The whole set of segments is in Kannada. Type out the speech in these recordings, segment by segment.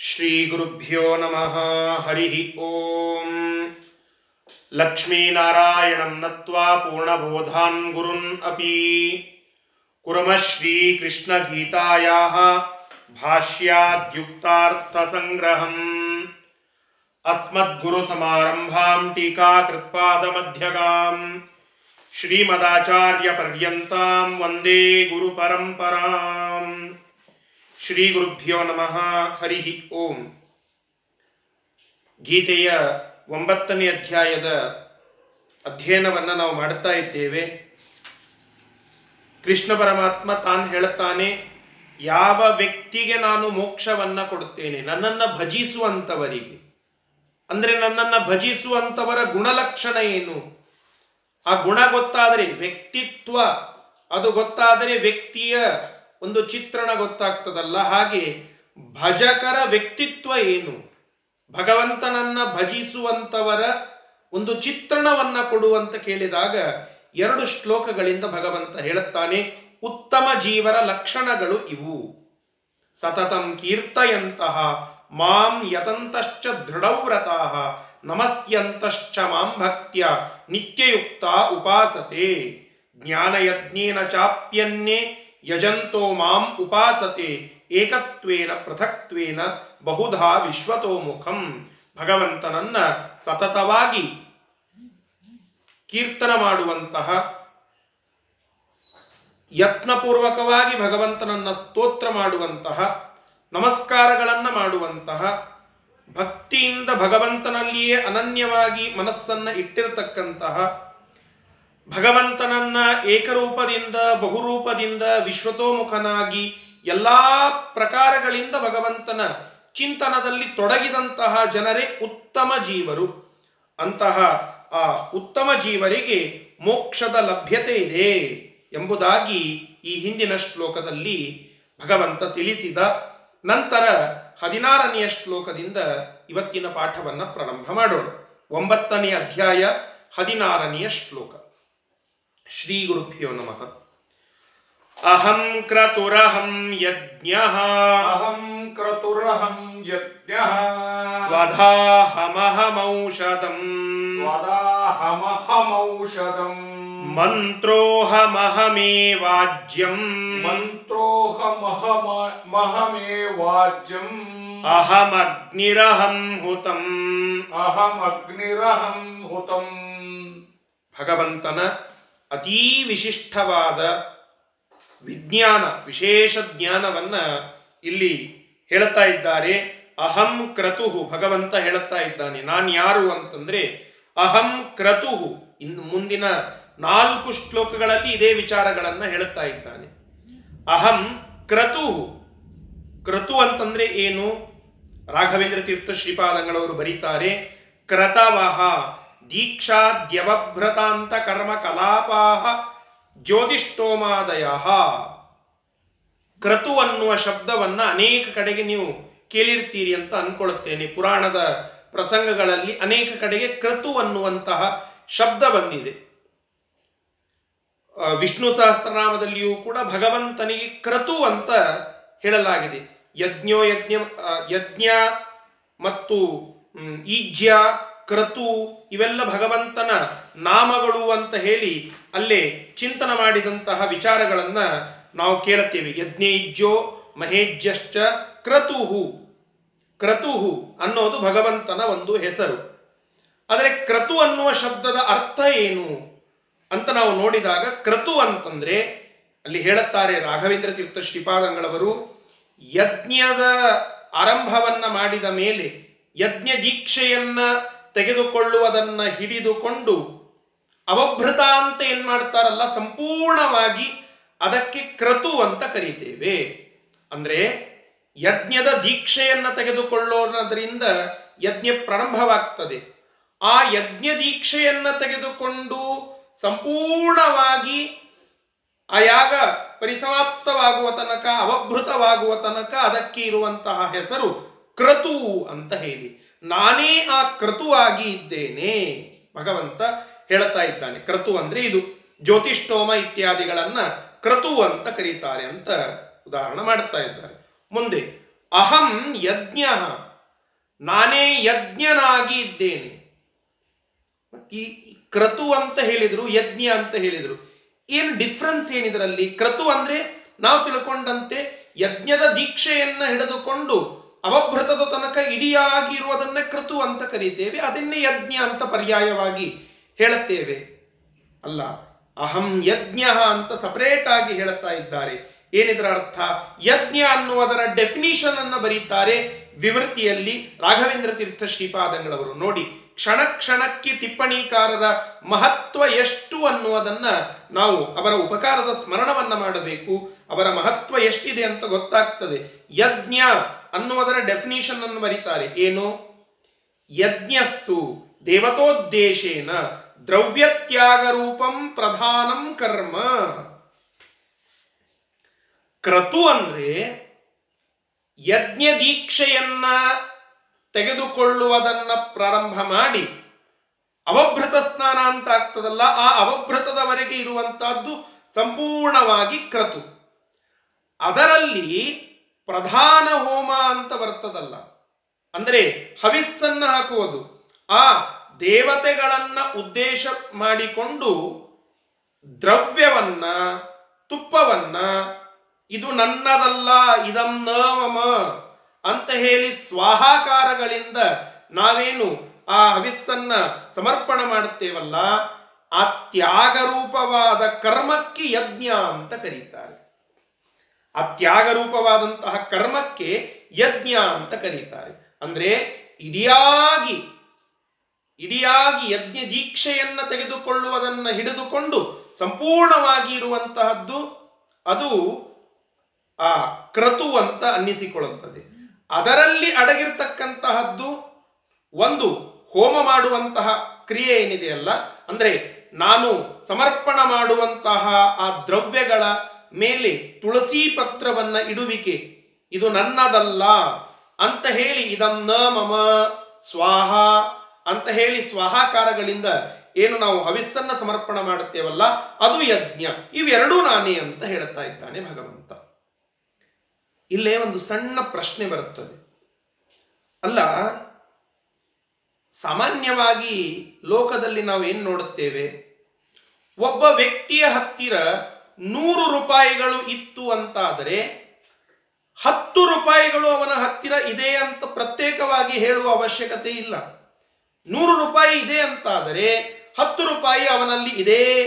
श्रीगुरुभ्यो नमः। हरिः ॐ लक्ष्मीनारायणं नत्वा पूर्णबोधान् गुरुन् अपि। कुर्मः श्रीकृष्णगीतायाः भाष्याद्युक्तार्थसङ्ग्रहम्। अस्मद्गुरुसमारम्भां टीकाकृत्पादमध्यगाम्। श्रीमदाचार्यपर्यन्तां वंदे गुरुपरम्पराम्। ಶ್ರೀ ಗುರುಭ್ಯೋ ನಮಃ, ಹರಿ ಓಂ. ಗೀತೆಯ ಒಂಬತ್ತನೇ ಅಧ್ಯಾಯದ ಅಧ್ಯಯನವನ್ನು ನಾವು ಮಾಡುತ್ತಾ ಇದ್ದೇವೆ. ಕೃಷ್ಣ ಪರಮಾತ್ಮ ತಾನು ಹೇಳುತ್ತಾನೆ, ಯಾವ ವ್ಯಕ್ತಿಗೆ ನಾನು ಮೋಕ್ಷವನ್ನು ಕೊಡುತ್ತೇನೆ? ನನ್ನನ್ನು ಭಜಿಸುವಂಥವರಿಗೆ ಅಂದರೆ ನನ್ನನ್ನು ಭಜಿಸುವಂಥವರ ಗುಣಲಕ್ಷಣ ಏನು? ಆ ಗುಣ ಗೊತ್ತಾದರೆ ವ್ಯಕ್ತಿತ್ವ, ಅದು ಗೊತ್ತಾದರೆ ವ್ಯಕ್ತಿಯ ಒಂದು ಚಿತ್ರಣ ಗೊತ್ತಾಗ್ತದಲ್ಲ? ಹಾಗೆ ಭಜಕರ ವ್ಯಕ್ತಿತ್ವ ಏನು? ಭಗವಂತನನ್ನ ಭಜಿಸುವಂತವರ ಒಂದು ಚಿತ್ರಣವನ್ನ ಕೊಡುವಂತ ಕೇಳಿದಾಗ ಎರಡು ಶ್ಲೋಕಗಳಿಂದ ಭಗವಂತ ಹೇಳುತ್ತಾನೆ, ಉತ್ತಮ ಜೀವರ ಲಕ್ಷಣಗಳು ಇವು. ಸತತಂ ಕೀರ್ತಯಂತಹ ಮಾಂ ಯತಂತಶ್ಚ ದೃಢವ್ರತಃ ನಮಸ್ಯಂತಶ್ಚ ಮಾಂ ಭಕ್ತ್ಯ ನಿತ್ಯಯುಕ್ತ ಉಪಾಸತೆ. ಜ್ಞಾನಯಜ್ಞೇನ ಚಾಪ್ಯನ್ನೇ ಯಜಂತೋ ಮಾಂ ಉಪಾಸತೆ, ಏಕತ್ವೇನ ಪೃಥಕ್ತ್ವೇನ ಬಹುಧಾ ವಿಶ್ವತೋಮುಖಂ ಭಗವಂತನನ್ನ ಸತತವಾಗಿ ಕೀರ್ತನ ಮಾಡುವಂತಹ ಯತ್ನಪೂರ್ವಕವಾಗಿ ಭಗವಂತನನ್ನ ಸ್ತೋತ್ರ ಮಾಡುವಂತಹ, ನಮಸ್ಕಾರಗಳನ್ನು ಮಾಡುವಂತಹ, ಭಕ್ತಿಯಿಂದ ಭಗವಂತನಲ್ಲಿಯೇ ಅನನ್ಯವಾಗಿ ಮನಸ್ಸನ್ನು ಇಟ್ಟಿರತಕ್ಕಂತಹ ಭಗವಂತನನ್ನ ಏಕರೂಪದಿಂದ, ಬಹುರೂಪದಿಂದ, ವಿಶ್ವತೋಮುಖನಾಗಿ ಎಲ್ಲ ಪ್ರಕಾರಗಳಿಂದ ಭಗವಂತನ ಚಿಂತನದಲ್ಲಿ ತೊಡಗಿದಂತಹ ಜನರೇ ಉತ್ತಮ ಜೀವರು. ಅಂತಹ ಆ ಉತ್ತಮ ಜೀವರಿಗೆ ಮೋಕ್ಷದ ಲಭ್ಯತೆ ಇದೆ ಎಂಬುದಾಗಿ ಈ ಹಿಂದಿನ ಶ್ಲೋಕದಲ್ಲಿ ಭಗವಂತ ತಿಳಿಸಿದ. ನಂತರ ಹದಿನಾರನೆಯ ಶ್ಲೋಕದಿಂದ ಇವತ್ತಿನ ಪಾಠವನ್ನು ಪ್ರಾರಂಭ ಮಾಡೋಣ. ಒಂಬತ್ತನೆಯ ಅಧ್ಯಾಯ ಹದಿನಾರನೆಯ ಶ್ಲೋಕ. ಶ್ರೀ ಗುರುಭ್ಯೋ ನಮಃ ಅಹಂ ಕ್ರತುರಹಂ ಯಜ್ಞ ಅಹಂ ಕ್ರತುರಹಂ ಯಜ್ಞಃ ಸ್ವಧಾಹಮಹಮೌಷಧಂ ಸ್ವದಾಹಮಹಮೌಷಧಂ ಮಂತ್ರೋಹಮಹಮೇವಾಜ್ಯಂ ಮಂತ್ರೋಹಮಹಮಹಮೇ ವಾಜ್ಯಂ ಅಹಮಗ್ನಿರಹಂ ಹುತಂ ಅಹಮಗ್ನಿರಹಂ ಹುತಂ ಭಗವಂತನ ಅತೀ ವಿಶಿಷ್ಟವಾದ ವಿಜ್ಞಾನ, ವಿಶೇಷ ಜ್ಞಾನವನ್ನು ಇಲ್ಲಿ ಹೇಳ್ತಾ ಇದ್ದಾರೆ. ಅಹಂ ಕ್ರತುಹು, ಭಗವಂತ ಹೇಳುತ್ತಾ ಇದ್ದಾನೆ. ನಾನು ಯಾರು ಅಂತಂದರೆ, ಅಹಂ ಕ್ರತುಹು, ಇನ್ನು ಮುಂದಿನ ನಾಲ್ಕು ಶ್ಲೋಕಗಳಲ್ಲಿ ಇದೇ ವಿಚಾರಗಳನ್ನು ಹೇಳುತ್ತಾ ಇದ್ದಾನೆ. ಅಹಂ ಕ್ರತುಹು, ಕ್ರತು ಅಂತಂದರೆ ಏನು? ರಾಘವೇಂದ್ರ ತೀರ್ಥ ಶ್ರೀಪಾದಂಗಳವರು ಬರೀತಾರೆ, ಕ್ರತವಹ. ದೀಕ್ಷಾದ್ಯವಭ್ರತಾಂತ ಕರ್ಮ ಕಲಾಪಾಹ ಜ್ಯೋತಿಷ್ಠೋಮಾದಯ. ಕ್ರತು ಅನ್ನುವ ಶಬ್ದವನ್ನು ಅನೇಕ ಕಡೆಗೆ ನೀವು ಕೇಳಿರ್ತೀರಿ ಅಂತ ಅಂದ್ಕೊಳ್ಳುತ್ತೇನೆ ಪುರಾಣದ ಪ್ರಸಂಗಗಳಲ್ಲಿ ಅನೇಕ ಕಡೆಗೆ ಕ್ರತು ಅನ್ನುವಂತಹ ಶಬ್ದ ಬಂದಿದೆ. ವಿಷ್ಣು ಸಹಸ್ರನಾಮದಲ್ಲಿಯೂ ಕೂಡ ಭಗವಂತನಿಗೆ ಕ್ರತು ಅಂತ ಹೇಳಲಾಗಿದೆ. ಯಜ್ಞೋ ಯಜ್ಞ ಯಜ್ಞ ಮತ್ತು ಈಜ್ಯ ಕ್ರತು ಇವೆಲ್ಲ ಭಗವಂತನ ನಾಮಗಳು ಅಂತ ಹೇಳಿ ಅಲ್ಲೇ ಚಿಂತನ ಮಾಡಿದಂತಹ ವಿಚಾರಗಳನ್ನು ನಾವು ಕೇಳುತ್ತೇವೆ. ಯಜ್ಞೇಜ್ಯೋ ಮಹೇಜ್ಯಶ್ಚ ಕ್ರತುಹು ಕ್ರತುಹು ಅನ್ನೋದು ಭಗವಂತನ ಒಂದು ಹೆಸರು. ಆದರೆ ಕ್ರತು ಅನ್ನುವ ಶಬ್ದದ ಅರ್ಥ ಏನು ಅಂತ ನಾವು ನೋಡಿದಾಗ ಕ್ರತು ಅಂತಂದರೆ ಅಲ್ಲಿ ಹೇಳುತ್ತಾರೆ ರಾಘವೇಂದ್ರ ತೀರ್ಥ ಶ್ರೀಪಾದಂಗಳವರು, ಯಜ್ಞದ ಆರಂಭವನ್ನು ಮಾಡಿದ ಮೇಲೆ ಯಜ್ಞ ದೀಕ್ಷೆಯನ್ನ ತೆಗೆದುಕೊಳ್ಳುವುದನ್ನ ಹಿಡಿದುಕೊಂಡು ಅವಭೃತ ಅಂತ ಏನು ಮಾಡ್ತಾರಲ್ಲ, ಸಂಪೂರ್ಣವಾಗಿ ಅದಕ್ಕೆ ಕ್ರತು ಅಂತ ಕರೀತೇವೆ. ಅಂದ್ರೆ ಯಜ್ಞದ ದೀಕ್ಷೆಯನ್ನ ತೆಗೆದುಕೊಳ್ಳೋದ್ರಿಂದ ಯಜ್ಞ ಪ್ರಾರಂಭವಾಗ್ತದೆ. ಆ ಯಜ್ಞ ದೀಕ್ಷೆಯನ್ನ ತೆಗೆದುಕೊಂಡು ಸಂಪೂರ್ಣವಾಗಿ ಆ ಯಾಗ ಪರಿಸಮಾಪ್ತವಾಗುವ ತನಕ, ಅವಭೃತವಾಗುವ ತನಕ ಅದಕ್ಕೆ ಇರುವಂತಹ ಹೆಸರು ಕ್ರತು ಅಂತ ಹೇಳಿ. ನಾನೇ ಆ ಕ್ರತುವಾಗಿ ಇದ್ದೇನೆ. ಭಗವಂತ ಹೇಳ್ತಾ ಇದ್ದಾನೆ ಕ್ರತು ಅಂದ್ರೆ ಇದು, ಜ್ಯೋತಿಷ್ಠೋಮ ಇತ್ಯಾದಿಗಳನ್ನ ಕ್ರತು ಅಂತ ಕರೀತಾರೆ ಅಂತ ಉದಾಹರಣೆ ಮಾಡ್ತಾ ಇದ್ದಾರೆ. ಮುಂದೆ, ಅಹಂ ಯಜ್ಞ, ನಾನೇ ಯಜ್ಞನಾಗಿ ಇದ್ದೇನೆ. ಈ ಕ್ರತು ಅಂತ ಹೇಳಿದ್ರು, ಯಜ್ಞ ಅಂತ ಹೇಳಿದ್ರು, ಏನು ಡಿಫ್ರೆನ್ಸ್ ಏನಿದರಲ್ಲಿ? ಕ್ರತು ಅಂದ್ರೆ ನಾವು ತಿಳ್ಕೊಂಡಂತೆ ಯಜ್ಞದ ದೀಕ್ಷೆಯನ್ನು ಹಿಡಿದುಕೊಂಡು ಅವಭೃತದ ತನಕ ಇಡಿಯಾಗಿ ಇರುವುದನ್ನೇ ಕೃತು ಅಂತ ಕರೀತೇವೆ. ಅದನ್ನೇ ಯಜ್ಞ ಅಂತ ಪರ್ಯಾಯವಾಗಿ ಹೇಳುತ್ತೇವೆ. ಅಲ್ಲ, ಅಹಂ ಯಜ್ಞ ಅಂತ ಸಪರೇಟ್ ಆಗಿ ಹೇಳುತ್ತಾ ಇದ್ದಾರೆ. ಏನಿದರ ಅರ್ಥ? ಯಜ್ಞ ಅನ್ನುವುದರ ಡೆಫಿನಿಷನ್ ಅನ್ನು ಬರೀತಾರೆ ವಿವೃತ್ತಿಯಲ್ಲಿ ರಾಘವೇಂದ್ರ ತೀರ್ಥ ಶ್ರೀಪಾದಂಗಳವರು. ನೋಡಿ ಕ್ಷಣ ಕ್ಷಣಕ್ಕೆ ಟಿಪ್ಪಣಿಕಾರರ ಮಹತ್ವ ಎಷ್ಟು ಅನ್ನುವುದನ್ನ ನಾವು ಅವರ ಉಪಕಾರದ ಸ್ಮರಣವನ್ನ ಮಾಡಬೇಕು, ಅವರ ಮಹತ್ವ ಎಷ್ಟಿದೆ ಅಂತ ಗೊತ್ತಾಗ್ತದೆ. ಯಜ್ಞ ಅನ್ನುವುದರ ಡೆಫಿನಿಷನ್ ಅನ್ನು ಬರೀತಾರೆ. ಏನು? ಯಜ್ಞಸ್ತು ದೇವತೋದ್ದೇಶೇನ ದ್ರವ್ಯತ್ಯಾಗ ರೂಪಂ ಪ್ರಧಾನಂ ಕರ್ಮ. ಕ್ರತು ಅಂದ್ರೆ ಯಜ್ಞ ದೀಕ್ಷೆಯನ್ನ ತೆಗೆದುಕೊಳ್ಳುವುದನ್ನ ಪ್ರಾರಂಭ ಮಾಡಿ ಅವಭೃತ ಸ್ನಾನ ಅಂತ ಆಗ್ತದಲ್ಲ ಆ ಅವಭೃತದವರೆಗೆ ಇರುವಂತಹದ್ದು ಸಂಪೂರ್ಣವಾಗಿ ಕ್ರತು. ಅದರಲ್ಲಿ ಪ್ರಧಾನ ಹೋಮ ಅಂತ ಬರ್ತದಲ್ಲ. ಅಂದರೆ ಹವಿಸ್ಸನ್ನ ಹಾಕುವುದು. ಆ ದೇವತೆಗಳನ್ನ ಉದ್ದೇಶ ಮಾಡಿಕೊಂಡು ದ್ರವ್ಯವನ್ನ, ತುಪ್ಪವನ್ನ, ಇದು ನನ್ನದಲ್ಲ, ಇದಂ ನ ಮಮ ಅಂತ ಹೇಳಿ ಸ್ವಾಹಾಕಾರಗಳಿಂದ ನಾವೇನು ಆ ಹವಿಸ್ಸನ್ನ ಸಮರ್ಪಣ ಮಾಡುತ್ತೇವಲ್ಲ? ಆ ತ್ಯಾಗರೂಪವಾದ ಕರ್ಮಕ್ಕೆ ಯಜ್ಞ ಅಂತ ಕರೀತಾರೆ. ಆ ತ್ಯಾಗರೂಪವಾದಂತಹ ಕರ್ಮಕ್ಕೆ ಯಜ್ಞ ಅಂತ ಕರೀತಾರೆ. ಅಂದ್ರೆ ಇಡಿಯಾಗಿ ಇಡಿಯಾಗಿ ಯಜ್ಞ ದೀಕ್ಷೆಯನ್ನು ತೆಗೆದುಕೊಳ್ಳುವುದನ್ನು ಹಿಡಿದುಕೊಂಡು ಸಂಪೂರ್ಣವಾಗಿ ಇರುವಂತಹದ್ದು ಅದು ಆ ಕ್ರತು ಅಂತ ಅನ್ನಿಸಿಕೊಳ್ಳುತ್ತದೆ. ಅದರಲ್ಲಿ ಅಡಗಿರ್ತಕ್ಕಂತಹದ್ದು ಒಂದು ಹೋಮ ಮಾಡುವಂತಹ ಕ್ರಿಯೆ ಏನಿದೆಯಲ್ಲ ಅಂದರೆ ನಾನು ಸಮರ್ಪಣ ಮಾಡುವಂತಹ ಆ ದ್ರವ್ಯಗಳ ಮೇಲೆ ತುಳಸಿ ಪತ್ರವನ್ನ ಇಡುವಿಕೆ. ಇದು ನನ್ನದಲ್ಲ ಅಂತ ಹೇಳಿ ಇದನ್ನ ಮಮ ಸ್ವಾಹ ಅಂತ ಹೇಳಿ ಸ್ವಾಹಾಕಾರಗಳಿಂದ ಏನು ನಾವು ಹವಿಸ್ಸನ್ನ ಸಮರ್ಪಣ ಮಾಡುತ್ತೇವಲ್ಲ, ಅದು ಯಜ್ಞ. ಇವೆರಡೂ ನಾನೇ ಅಂತ ಹೇಳ್ತಾ ಇದ್ದಾನೆ ಭಗವಂತ. ಇಲ್ಲೇ ಒಂದು ಸಣ್ಣ ಪ್ರಶ್ನೆ ಬರುತ್ತದೆ. ಅಲ್ಲ, ಸಾಮಾನ್ಯವಾಗಿ ಲೋಕದಲ್ಲಿ ನಾವು ಏನು ನೋಡುತ್ತೇವೆ? ಒಬ್ಬ ವ್ಯಕ್ತಿಯ ಹತ್ತಿರ ನೂರು ರೂಪಾಯಿಗಳು ಇತ್ತು ಅಂತಾದರೆ, ಹತ್ತು ರೂಪಾಯಿಗಳು ಅವನ ಹತ್ತಿರ ಇದೆ ಅಂತ ಪ್ರತ್ಯೇಕವಾಗಿ ಹೇಳುವ ಅವಶ್ಯಕತೆ ಇಲ್ಲ. ನೂರು ರೂಪಾಯಿ ಇದೆ ಅಂತಾದರೆ, ಹತ್ತು ರೂಪಾಯಿ ಅವನಲ್ಲಿ ಇದೆ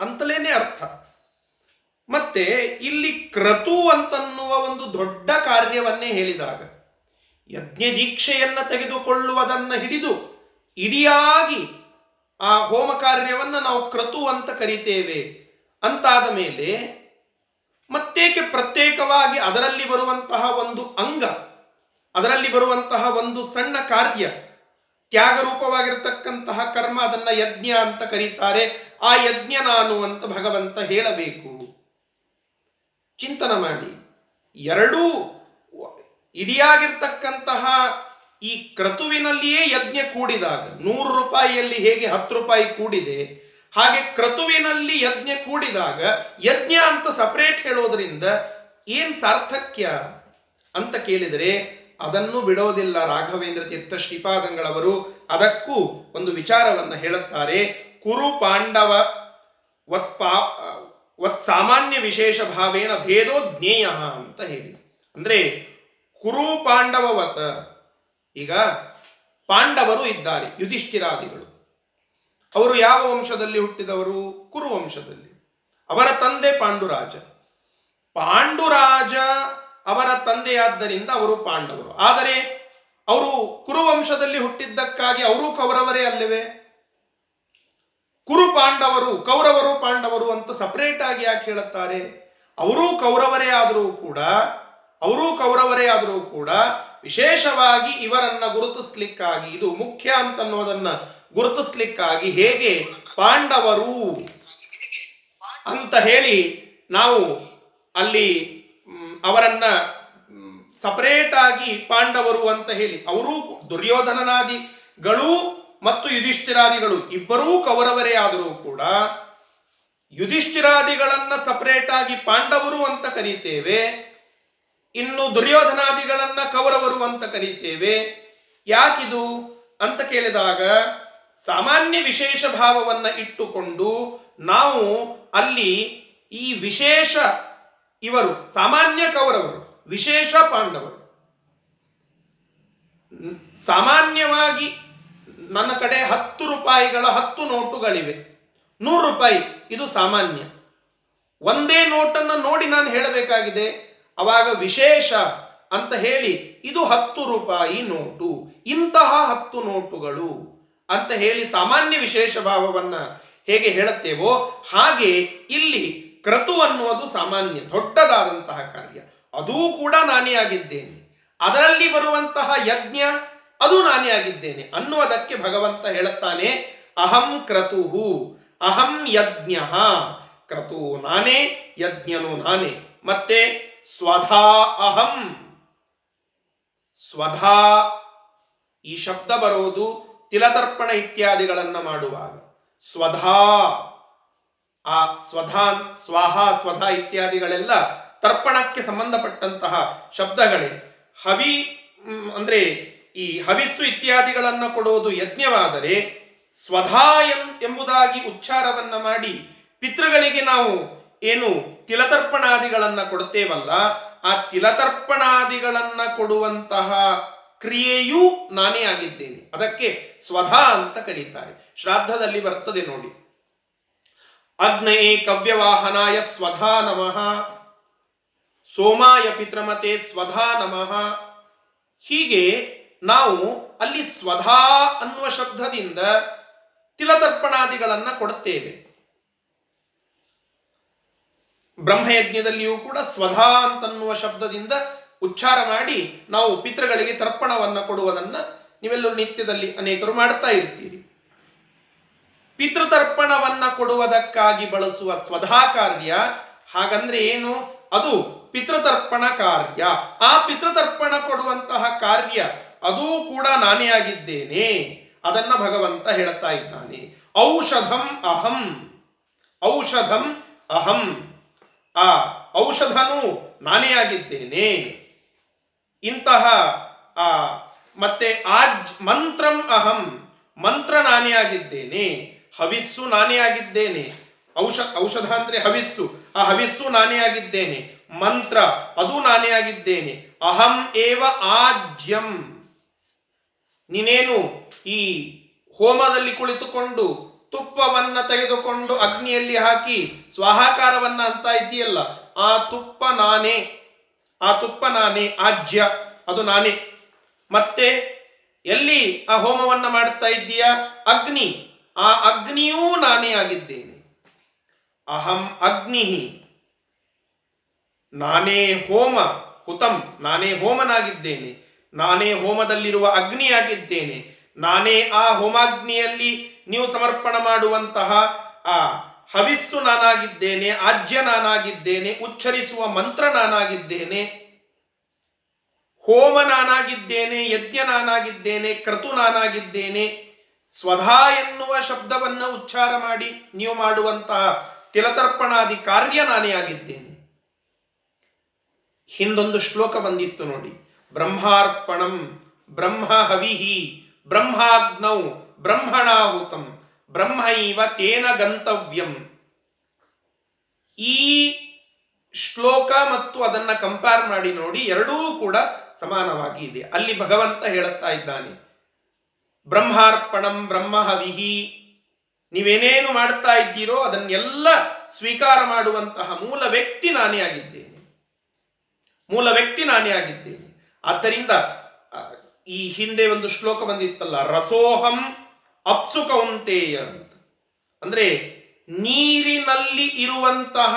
ಅಂತಲೇನೆ ಅರ್ಥ. ಮತ್ತೆ ಇಲ್ಲಿ ಕ್ರತು ಅಂತನ್ನುವ ಒಂದು ದೊಡ್ಡ ಕಾರ್ಯವನ್ನೇ ಹೇಳಿದಾಗ, ಯಜ್ಞ ದೀಕ್ಷೆಯನ್ನು ತೆಗೆದುಕೊಳ್ಳುವುದನ್ನು ಹಿಡಿದು ಇಡಿಯಾಗಿ ಆ ಹೋಮ ಕಾರ್ಯವನ್ನು ನಾವು ಕ್ರತು ಅಂತ ಕರಿತೇವೆ ಅಂತಾದ ಮೇಲೆ ಮತ್ತೇಕೆ ಪ್ರತ್ಯೇಕವಾಗಿ ಅದರಲ್ಲಿ ಬರುವಂತಹ ಒಂದು ಅಂಗ, ಅದರಲ್ಲಿ ಬರುವಂತಹ ಒಂದು ಸಣ್ಣ ಕಾರ್ಯ, ತ್ಯಾಗರೂಪವಾಗಿರತಕ್ಕಂತಹ ಕರ್ಮ ಅದನ್ನ ಯಜ್ಞ ಅಂತ ಕರೀತಾರೆ, ಆ ಯಜ್ಞ ನಾನು ಅಂತ ಭಗವಂತ ಹೇಳಬೇಕು. ಚಿಂತನ ಮಾಡಿ. ಎರಡೂ ಇಡಿಯಾಗಿರ್ತಕ್ಕಂತಹ ಈ ಕ್ರತುವಿನಲ್ಲಿಯೇ ಯಜ್ಞ ಕೂಡಿದಾಗ, ನೂರು ರೂಪಾಯಿಯಲ್ಲಿ ಹೇಗೆ ಹತ್ತು ರೂಪಾಯಿ ಕೂಡಿದೆ, ಹಾಗೆ ಕ್ರತುವಿನಲ್ಲಿ ಯಜ್ಞ ಕೂಡಿದಾಗ, ಯಜ್ಞ ಅಂತ ಸಪರೇಟ್ ಹೇಳೋದ್ರಿಂದ ಏನ್ ಸಾರ್ಥಕ್ಯ ಅಂತ ಕೇಳಿದರೆ, ಅದನ್ನು ಬಿಡೋದಿಲ್ಲ ರಾಘವೇಂದ್ರ ತೀರ್ಥ ಶ್ರೀಪಾದಂಗಳವರು. ಅದಕ್ಕೂ ಒಂದು ವಿಚಾರವನ್ನು ಹೇಳುತ್ತಾರೆ. ಕುರು ಪಾಂಡವ ವತ್ಪಾ ವತ್ ಸಾಮಾನ್ಯ ವಿಶೇಷ ಭಾವೇನ ಭೇದೋ ಜ್ಞೇಯ ಅಂತ ಹೇಳಿ. ಅಂದರೆ ಕುರು ಪಾಂಡವವತ, ಈಗ ಪಾಂಡವರು ಇದ್ದಾರೆ, ಯುಧಿಷ್ಠಿರಾದಿಗಳು. ಅವರು ಯಾವ ವಂಶದಲ್ಲಿ ಹುಟ್ಟಿದವರು? ಕುರು ವಂಶದಲ್ಲಿ. ಅವರ ತಂದೆ ಪಾಂಡುರಾಜ. ಪಾಂಡುರಾಜ ಅವರ ತಂದೆಯಾದ್ದರಿಂದ ಅವರು ಪಾಂಡವರು. ಆದರೆ, ಅವರು ಕುರುವಂಶದಲ್ಲಿ ಹುಟ್ಟಿದ್ದಕ್ಕಾಗಿ ಅವರು ಕೌರವರೇ ಅಲ್ಲವೇ? ಕುರು ಪಾಂಡವರು, ಕೌರವರು ಪಾಂಡವರು ಅಂತ ಸಪರೇಟ್ ಆಗಿ ಯಾಕೆ ಹೇಳುತ್ತಾರೆ? ಅವರೂ ಕೌರವರೇ ಆದರೂ ಕೂಡ, ಅವರೂ ಕೌರವರೇ ಆದರೂ ಕೂಡ ವಿಶೇಷವಾಗಿ ಇವರನ್ನ ಗುರುತಿಸ್ಲಿಕ್ಕಾಗಿ, ಇದು ಮುಖ್ಯ ಅಂತನ್ನೋದನ್ನ ಗುರುತಿಸ್ಲಿಕ್ಕಾಗಿ ಹೇಗೆ ಪಾಂಡವರು ಅಂತ ಹೇಳಿ ನಾವು ಅಲ್ಲಿ ಅವರನ್ನ ಸಪರೇಟ್ ಆಗಿ ಪಾಂಡವರು ಅಂತ ಹೇಳಿ, ಅವರೂ ದುರ್ಯೋಧನನಾದಿಗಳು ಮತ್ತು ಯುಧಿಷ್ಠಿರಾದಿಗಳು ಇಬ್ಬರೂ ಕೌರವರೇ ಆದರೂ ಕೂಡ ಯುಧಿಷ್ಠಿರಾದಿಗಳನ್ನ ಸಪರೇಟಾಗಿ ಪಾಂಡವರು ಅಂತ ಕರೀತೇವೆ, ಇನ್ನು ದುರ್ಯೋಧನಾದಿಗಳನ್ನ ಕೌರವರು ಅಂತ ಕರೀತೇವೆ, ಯಾಕಿದು ಅಂತ ಕೇಳಿದಾಗ ಸಾಮಾನ್ಯ ವಿಶೇಷ ಭಾವವನ್ನ ಇಟ್ಟುಕೊಂಡು ನಾವು ಅಲ್ಲಿ ಈ ವಿಶೇಷ ಇವರು, ಸಾಮಾನ್ಯ ಕೌರವರು, ವಿಶೇಷ ಪಾಂಡವರು, ಸಾಮಾನ್ಯವಾಗಿ ನನ್ನ ಕಡೆ ಹತ್ತು ರೂಪಾಯಿಗಳ ಹತ್ತು ನೋಟುಗಳಿವೆ. ನೂರು ರೂಪಾಯಿ, ಇದು ಸಾಮಾನ್ಯ. ಒಂದೇ ನೋಟನ್ನು ನೋಡಿ ನಾನು ಹೇಳಬೇಕಾಗಿದೆ. ಅವಾಗ ವಿಶೇಷ ಅಂತ ಹೇಳಿ, ಇದು ಹತ್ತು ರೂಪಾಯಿ ನೋಟು, ಇಂತಹ ಹತ್ತು ನೋಟುಗಳು ಅಂತ ಹೇಳಿ ಸಾಮಾನ್ಯ ವಿಶೇಷ ಭಾವವನ್ನು ಹೇಗೆ ಹೇಳುತ್ತೇವೋ, ಹಾಗೆ ಇಲ್ಲಿ ಕ್ರತು ಅನ್ನುವುದು ಸಾಮಾನ್ಯ, ದೊಡ್ಡದಾದಂತಹ ಕಾರ್ಯ. ಅದೂ ಕೂಡ ನಾನೇ ಆಗಿದ್ದೇನೆ ಅದರಲ್ಲಿ ಬರುವಂತಹ ಯಜ್ಞ ಅದು ನಾನೇ ಆಗಿದ್ದೇನೆ ಅನ್ನುವುದಕ್ಕೆ ಭಗವಂತ ಹೇಳುತ್ತಾನೆ, ಅಹಂ ಕ್ರತುಹು, ಅಹಂ ಯಜ್ಞ. ಕ್ರತು ನಾನೇ, ಯಜ್ಞನು ನಾನೇ. ಮತ್ತೆ, ಸ್ವಧಾ ಅಹಂ. ಸ್ವಧಾ ಈ ಶಬ್ದ ಬರೋದು ತಿಲತರ್ಪಣ ಇತ್ಯಾದಿಗಳನ್ನು ಮಾಡುವಾಗ. ಸ್ವಧಾ, ಆ ಸ್ವಧಾ ಸ್ವಾಹ, ಸ್ವಧಾ ಇತ್ಯಾದಿಗಳೆಲ್ಲ ತರ್ಪಣಕ್ಕೆ ಸಂಬಂಧಪಟ್ಟಂತಹ ಶಬ್ದಗಳೇ. ಹವಿ ಅಂದರೆ ಅಂದ್ರೆ ಈ ಹವಿಸ್ಸು ಇತ್ಯಾದಿಗಳನ್ನು ಕೊಡೋದು ಯಜ್ಞವಾದರೆ ಸ್ವಧಾಯಂ ಎಂಬುದಾಗಿ ಉಚ್ಚಾರವನ್ನು ಮಾಡಿ ಪಿತೃಗಳಿಗೆ ನಾವು ಏನು ತಿಲತರ್ಪಣಾದಿಗಳನ್ನು ಕೊಡ್ತೇವಲ್ಲ, ಆ ತಿಲತರ್ಪಣಾದಿಗಳನ್ನು ಕೊಡುವಂತಹ ಕ್ರಿಯೆಯೂ ನಾನೇ ಆಗಿದ್ದೇನೆ. ಅದಕ್ಕೆ ಸ್ವಧಾ ಅಂತ ಕರೀತಾರೆ. ಶ್ರಾದ್ದದಲ್ಲಿ ಬರ್ತದೆ ನೋಡಿ. ಅಗ್ನಯೇ ಕವ್ಯವಾಹನಾಯ ಸ್ವಧಾ ನಮಃ. ಸೋಮಾಯ ಪಿತೃಮತೆ ಸ್ವಧಾ ನಮಃ. ಹೀಗೆ ನಾವು ಅಲ್ಲಿ ಸ್ವಧಾ ಅನ್ನುವ ಶಬ್ದದಿಂದ ತಿಲತರ್ಪಣಾದಿಗಳನ್ನು ಕೊಡುತ್ತೇವೆ. ಬ್ರಹ್ಮಯಜ್ಞದಲ್ಲಿಯೂ ಕೂಡ ಸ್ವಧಾ ಅಂತನ್ನುವ ಶಬ್ದದಿಂದ ಉಚ್ಚಾರ ಮಾಡಿ ನಾವು ಪಿತೃಗಳಿಗೆ ತರ್ಪಣವನ್ನು ಕೊಡುವುದನ್ನ ನೀವೆಲ್ಲರೂ ನಿತ್ಯದಲ್ಲಿ ಅನೇಕರು ಮಾಡ್ತಾ ಇರ್ತೀರಿ. ಪಿತೃತರ್ಪಣವನ್ನು ಕೊಡುವುದಕ್ಕಾಗಿ ಬಳಸುವ ಸ್ವಧಾ ಕಾರ್ಯ ಹಾಗಂದ್ರೆ ಏನು? ಅದು ಪಿತೃತರ್ಪಣ ಕಾರ್ಯ. ಆ ಪಿತೃತರ್ಪಣ ಕೊಡುವಂತಹ ಕಾರ್ಯ ಅದೂ ಕೂಡ ನಾನೇ ಆಗಿದ್ದೇನೆ ಅದನ್ನ ಭಗವಂತ ಹೇಳುತ್ತಾ ಇದ್ದಾನೆ. ಔಷಧಂ ಅಹಂ. ಔಷಧಂ ಅಹಂ. ಆ ಔಷಧನು ನಾನೇ ಆಗಿದ್ದೇನೆ ಇಂತಹ, ಆ, ಮತ್ತೆ ಆಜ್, ಮಂತ್ರಂ ಅಹಂ. ಮಂತ್ರ ನಾನೇ ಆಗಿದ್ದೇನೆ ಹವಿಸ್ಸು ನಾನೇ ಆಗಿದ್ದೇನೆ ಔಷ, ಔಷಧ ಅಂದ್ರೆ ಹವಿಸ್ಸು. ಆ ಹವಿಸ್ಸು ನಾನೇ ಆಗಿದ್ದೇನೆ ಮಂತ್ರ, ಅದು ನಾನೇ ಆಗಿದ್ದೇನೆ ಅಹಂ ಏವ ಆಜ್ಯಂ. ನೀನೇನು ಈ ಹೋಮದಲ್ಲಿ ಕುಳಿತುಕೊಂಡು ತುಪ್ಪವನ್ನ ತೆಗೆದುಕೊಂಡು ಅಗ್ನಿಯಲ್ಲಿ ಹಾಕಿ ಸ್ವಾಹಾಕಾರವನ್ನ ಅಂತ ಇದ್ದೀಯಲ್ಲ, ಆ ತುಪ್ಪ ನಾನೇ, ಆ ತುಪ್ಪ ನಾನೇ, ಆಜ್ಯ, ಅದು ನಾನೇ. ಮತ್ತೆ ಎಲ್ಲಿ ಆ ಹೋಮವನ್ನ ಮಾಡ್ತಾ ಇದ್ದೀಯ? ಅಗ್ನಿ, ಆ ಅಗ್ನಿಯೂ ನಾನೇ ಆಗಿದ್ದೇನೆ. ಅಹಂ ಅಗ್ನಿ. ನಾನೇ ಹೋಮ, ಹುತಂ, ನಾನೇ ಹೋಮನಾಗಿದ್ದೇನೆ. ನಾನೇ ಹೋಮದಲ್ಲಿರುವ ಅಗ್ನಿಯಾಗಿದ್ದೇನೆ. ನಾನೇ ಆ ಹೋಮಾಗ್ನಿಯಲ್ಲಿ ನೀವು ಸಮರ್ಪಣ ಮಾಡುವಂತಹ ಆ ಹವಿಸ್ಸು ನಾನಾಗಿದ್ದೇನೆ, ಆಜ್ಯ ನಾನಾಗಿದ್ದೇನೆ, ಉಚ್ಚರಿಸುವ ಮಂತ್ರ ನಾನಾಗಿದ್ದೇನೆ. ಹೋಮ ನಾನಾಗಿದ್ದೇನೆ, ಯಜ್ಞ ನಾನಾಗಿದ್ದೇನೆ, ಕ್ರತು ನಾನಾಗಿದ್ದೇನೆ. ಸ್ವಧಾ ಎನ್ನುವ ಶಬ್ದವನ್ನು ಉಚ್ಚಾರ ಮಾಡಿ ನೀವು ಮಾಡುವಂತಹ ತಿಲತರ್ಪಣಾದಿ ಕಾರ್ಯ ನಾನೇ ಆಗಿದ್ದೇನೆ. ಹಿಂದೊಂದು ಶ್ಲೋಕ ಬಂದಿತ್ತು ನೋಡಿ. ಬ್ರಹ್ಮಾರ್ಪಣಂ ಬ್ರಹ್ಮ ಹವಿಹಿ ಬ್ರಹ್ಮಾಗ್ನೌ ಬ್ರಹ್ಮಣಾಹುತಂ ಬ್ರಹ್ಮೈವ ತೇನ ಗಂತವ್ಯಂ. ಈ ಶ್ಲೋಕ ಮತ್ತು ಅದನ್ನ ಕಂಪೇರ್ ಮಾಡಿ ನೋಡಿ ಎರಡೂ ಕೂಡ ಸಮಾನವಾಗಿ ಇದೆ ಅಲ್ಲಿ ಭಗವಂತ ಹೇಳುತ್ತಾ ಇದ್ದಾನೆ, ಬ್ರಹ್ಮಾರ್ಪಣಂ ಬ್ರಹ್ಮ ಹವಿಹಿ, ನೀವೇನೇನು ಮಾಡ್ತಾ ಇದ್ದೀರೋ ಅದನ್ನೆಲ್ಲ ಸ್ವೀಕಾರ ಮಾಡುವಂತಹ ಮೂಲ ವ್ಯಕ್ತಿ ನಾನೇ ಆಗಿದ್ದೇನೆ. ಮೂಲ ವ್ಯಕ್ತಿ ನಾನೇ ಆಗಿದ್ದೇನೆ. ಆದ್ದರಿಂದ ಈ ಹಿಂದೆ ಒಂದು ಶ್ಲೋಕ ಬಂದಿತ್ತಲ್ಲ, ರಸೋಹಂ ಅಪ್ಸು ಕೌಂತೆಯ ಅಂತ. ಅಂದ್ರೆ ನೀರಿನಲ್ಲಿ ಇರುವಂತಹ,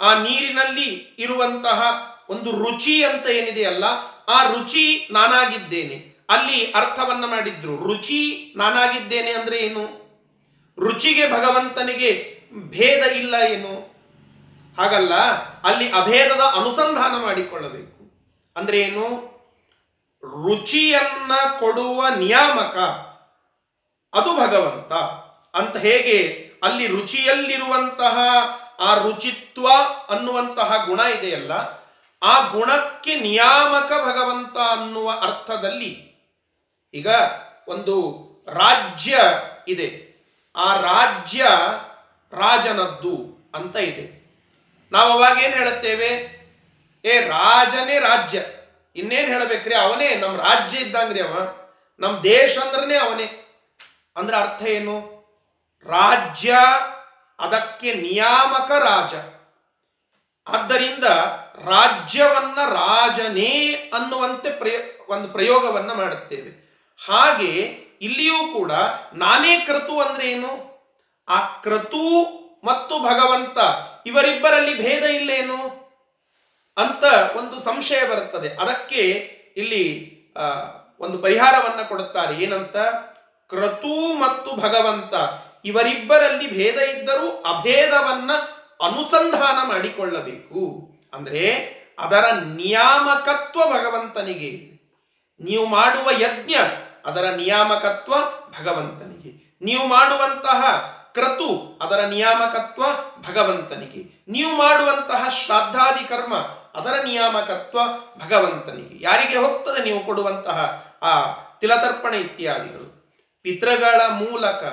ಆ ನೀರಿನಲ್ಲಿ ಇರುವಂತಹ ಒಂದು ರುಚಿ ಅಂತ ಏನಿದೆಯಲ್ಲ ಆ ರುಚಿ ನಾನಾಗಿದ್ದೇನೆ. ಅಲ್ಲಿ ಅರ್ಥವನ್ನ ಮಾಡಿದ್ರು. ರುಚಿ ನಾನಾಗಿದ್ದೇನೆ ಅಂದ್ರೆ ಏನು? ರುಚಿಗೆ ಭಗವಂತನಿಗೆ ಭೇದ ಇಲ್ಲ ಏನು? ಹಾಗಲ್ಲ, ಅಲ್ಲಿ ಅಭೇದದ ಅನುಸಂಧಾನ ಮಾಡಿಕೊಳ್ಳಬೇಕು. ಅಂದ್ರೆ ಏನು? ರುಚಿಯನ್ನ ಕೊಡುವ ನಿಯಾಮಕ. ಅದು ಭಗವಂತ. ಅಂತ ಹೇಗೆ? ಅಲ್ಲಿ ರುಚಿಯಲ್ಲಿರುವಂತಹ ಆ ರುಚಿತ್ವ ಅನ್ನುವಂತಹ ಗುಣ ಇದೆಯಲ್ಲ, ಆ ಗುಣಕ್ಕೆ ನಿಯಾಮಕ ಭಗವಂತ ಅನ್ನುವ ಅರ್ಥದಲ್ಲಿ ಈಗ ಒಂದು ರಾಜ್ಯ ಇದೆ. ಆ ರಾಜ್ಯ ರಾಜನದ್ದು ಅಂತ ಇದೆ. ನಾವು ಅವಾಗ ಏನು ಹೇಳುತ್ತೇವೆ? ಏ ರಾಜನೇ ರಾಜ್ಯ. ಇನ್ನೇನು ಹೇಳಬೇಕ್ರಿ? ಅವನೇ ನಮ್ಮ ರಾಜ್ಯ ಇದ್ದಂಗ್ರಿ ಅವ. ನಮ್ಮ ದೇಶ ಅಂದ್ರನೇ ಅವನೇ. ಅಂದ್ರೆ ಅರ್ಥ ಏನು? ರಾಜ್ಯ ಅದಕ್ಕೆ ನಿಯಾಮಕ ರಾಜ. ಆದ್ದರಿಂದ ರಾಜ್ಯವನ್ನ ರಾಜನೇ ಅನ್ನುವಂತೆ ಪ್ರಯ, ಒಂದು ಪ್ರಯೋಗವನ್ನ ಮಾಡುತ್ತೇವೆ. ಹಾಗೆ ಇಲ್ಲಿಯೂ ಕೂಡ ನಾನೇ ಕ್ರತು ಅಂದ್ರೆ ಏನು? ಆ ಕ್ರತು ಮತ್ತು ಭಗವಂತ ಇವರಿಬ್ಬರಲ್ಲಿ ಭೇದ ಇಲ್ಲೇನು? ಅಂತ ಒಂದು ಸಂಶಯ ಬರುತ್ತದೆ. ಅದಕ್ಕೆ ಇಲ್ಲಿ ಒಂದು ಪರಿಹಾರವನ್ನ ಕೊಡುತ್ತಾರೆ. ಏನಂತ? ಕ್ರತು ಮತ್ತು ಭಗವಂತ. ಇವರಿಬ್ಬರಲ್ಲಿ ಭೇದ ಇದ್ದರೂ ಅಭೇದವನ್ನ ಅನುಸಂಧಾನ ಮಾಡಿಕೊಳ್ಳಬೇಕು. ಅಂದ್ರೆ ಅದರ ನಿಯಾಮಕತ್ವ ಭಗವಂತನಿಗೆ. ನೀವು ಮಾಡುವ ಯಜ್ಞ ಅದರ ನಿಯಾಮಕತ್ವ ಭಗವಂತನಿಗೆ. ನೀವು ಮಾಡುವಂತಹ ಕ್ರತು ಅದರ ನಿಯಾಮಕತ್ವ ಭಗವಂತನಿಗೆ. ನೀವು ಮಾಡುವಂತಹ ಶ್ರಾದ್ದಾದಿ ಕರ್ಮ ಅದರ ನಿಯಾಮಕತ್ವ ಭಗವಂತನಿಗೆ. ಯಾರಿಗೆ ಹೋಗ್ತದೆ ನೀವು ಕೊಡುವಂತಹ ಆ ತಿಲತರ್ಪಣ ಇತ್ಯಾದಿಗಳು. ಪಿತೃಗಳ ಮೂಲಕ,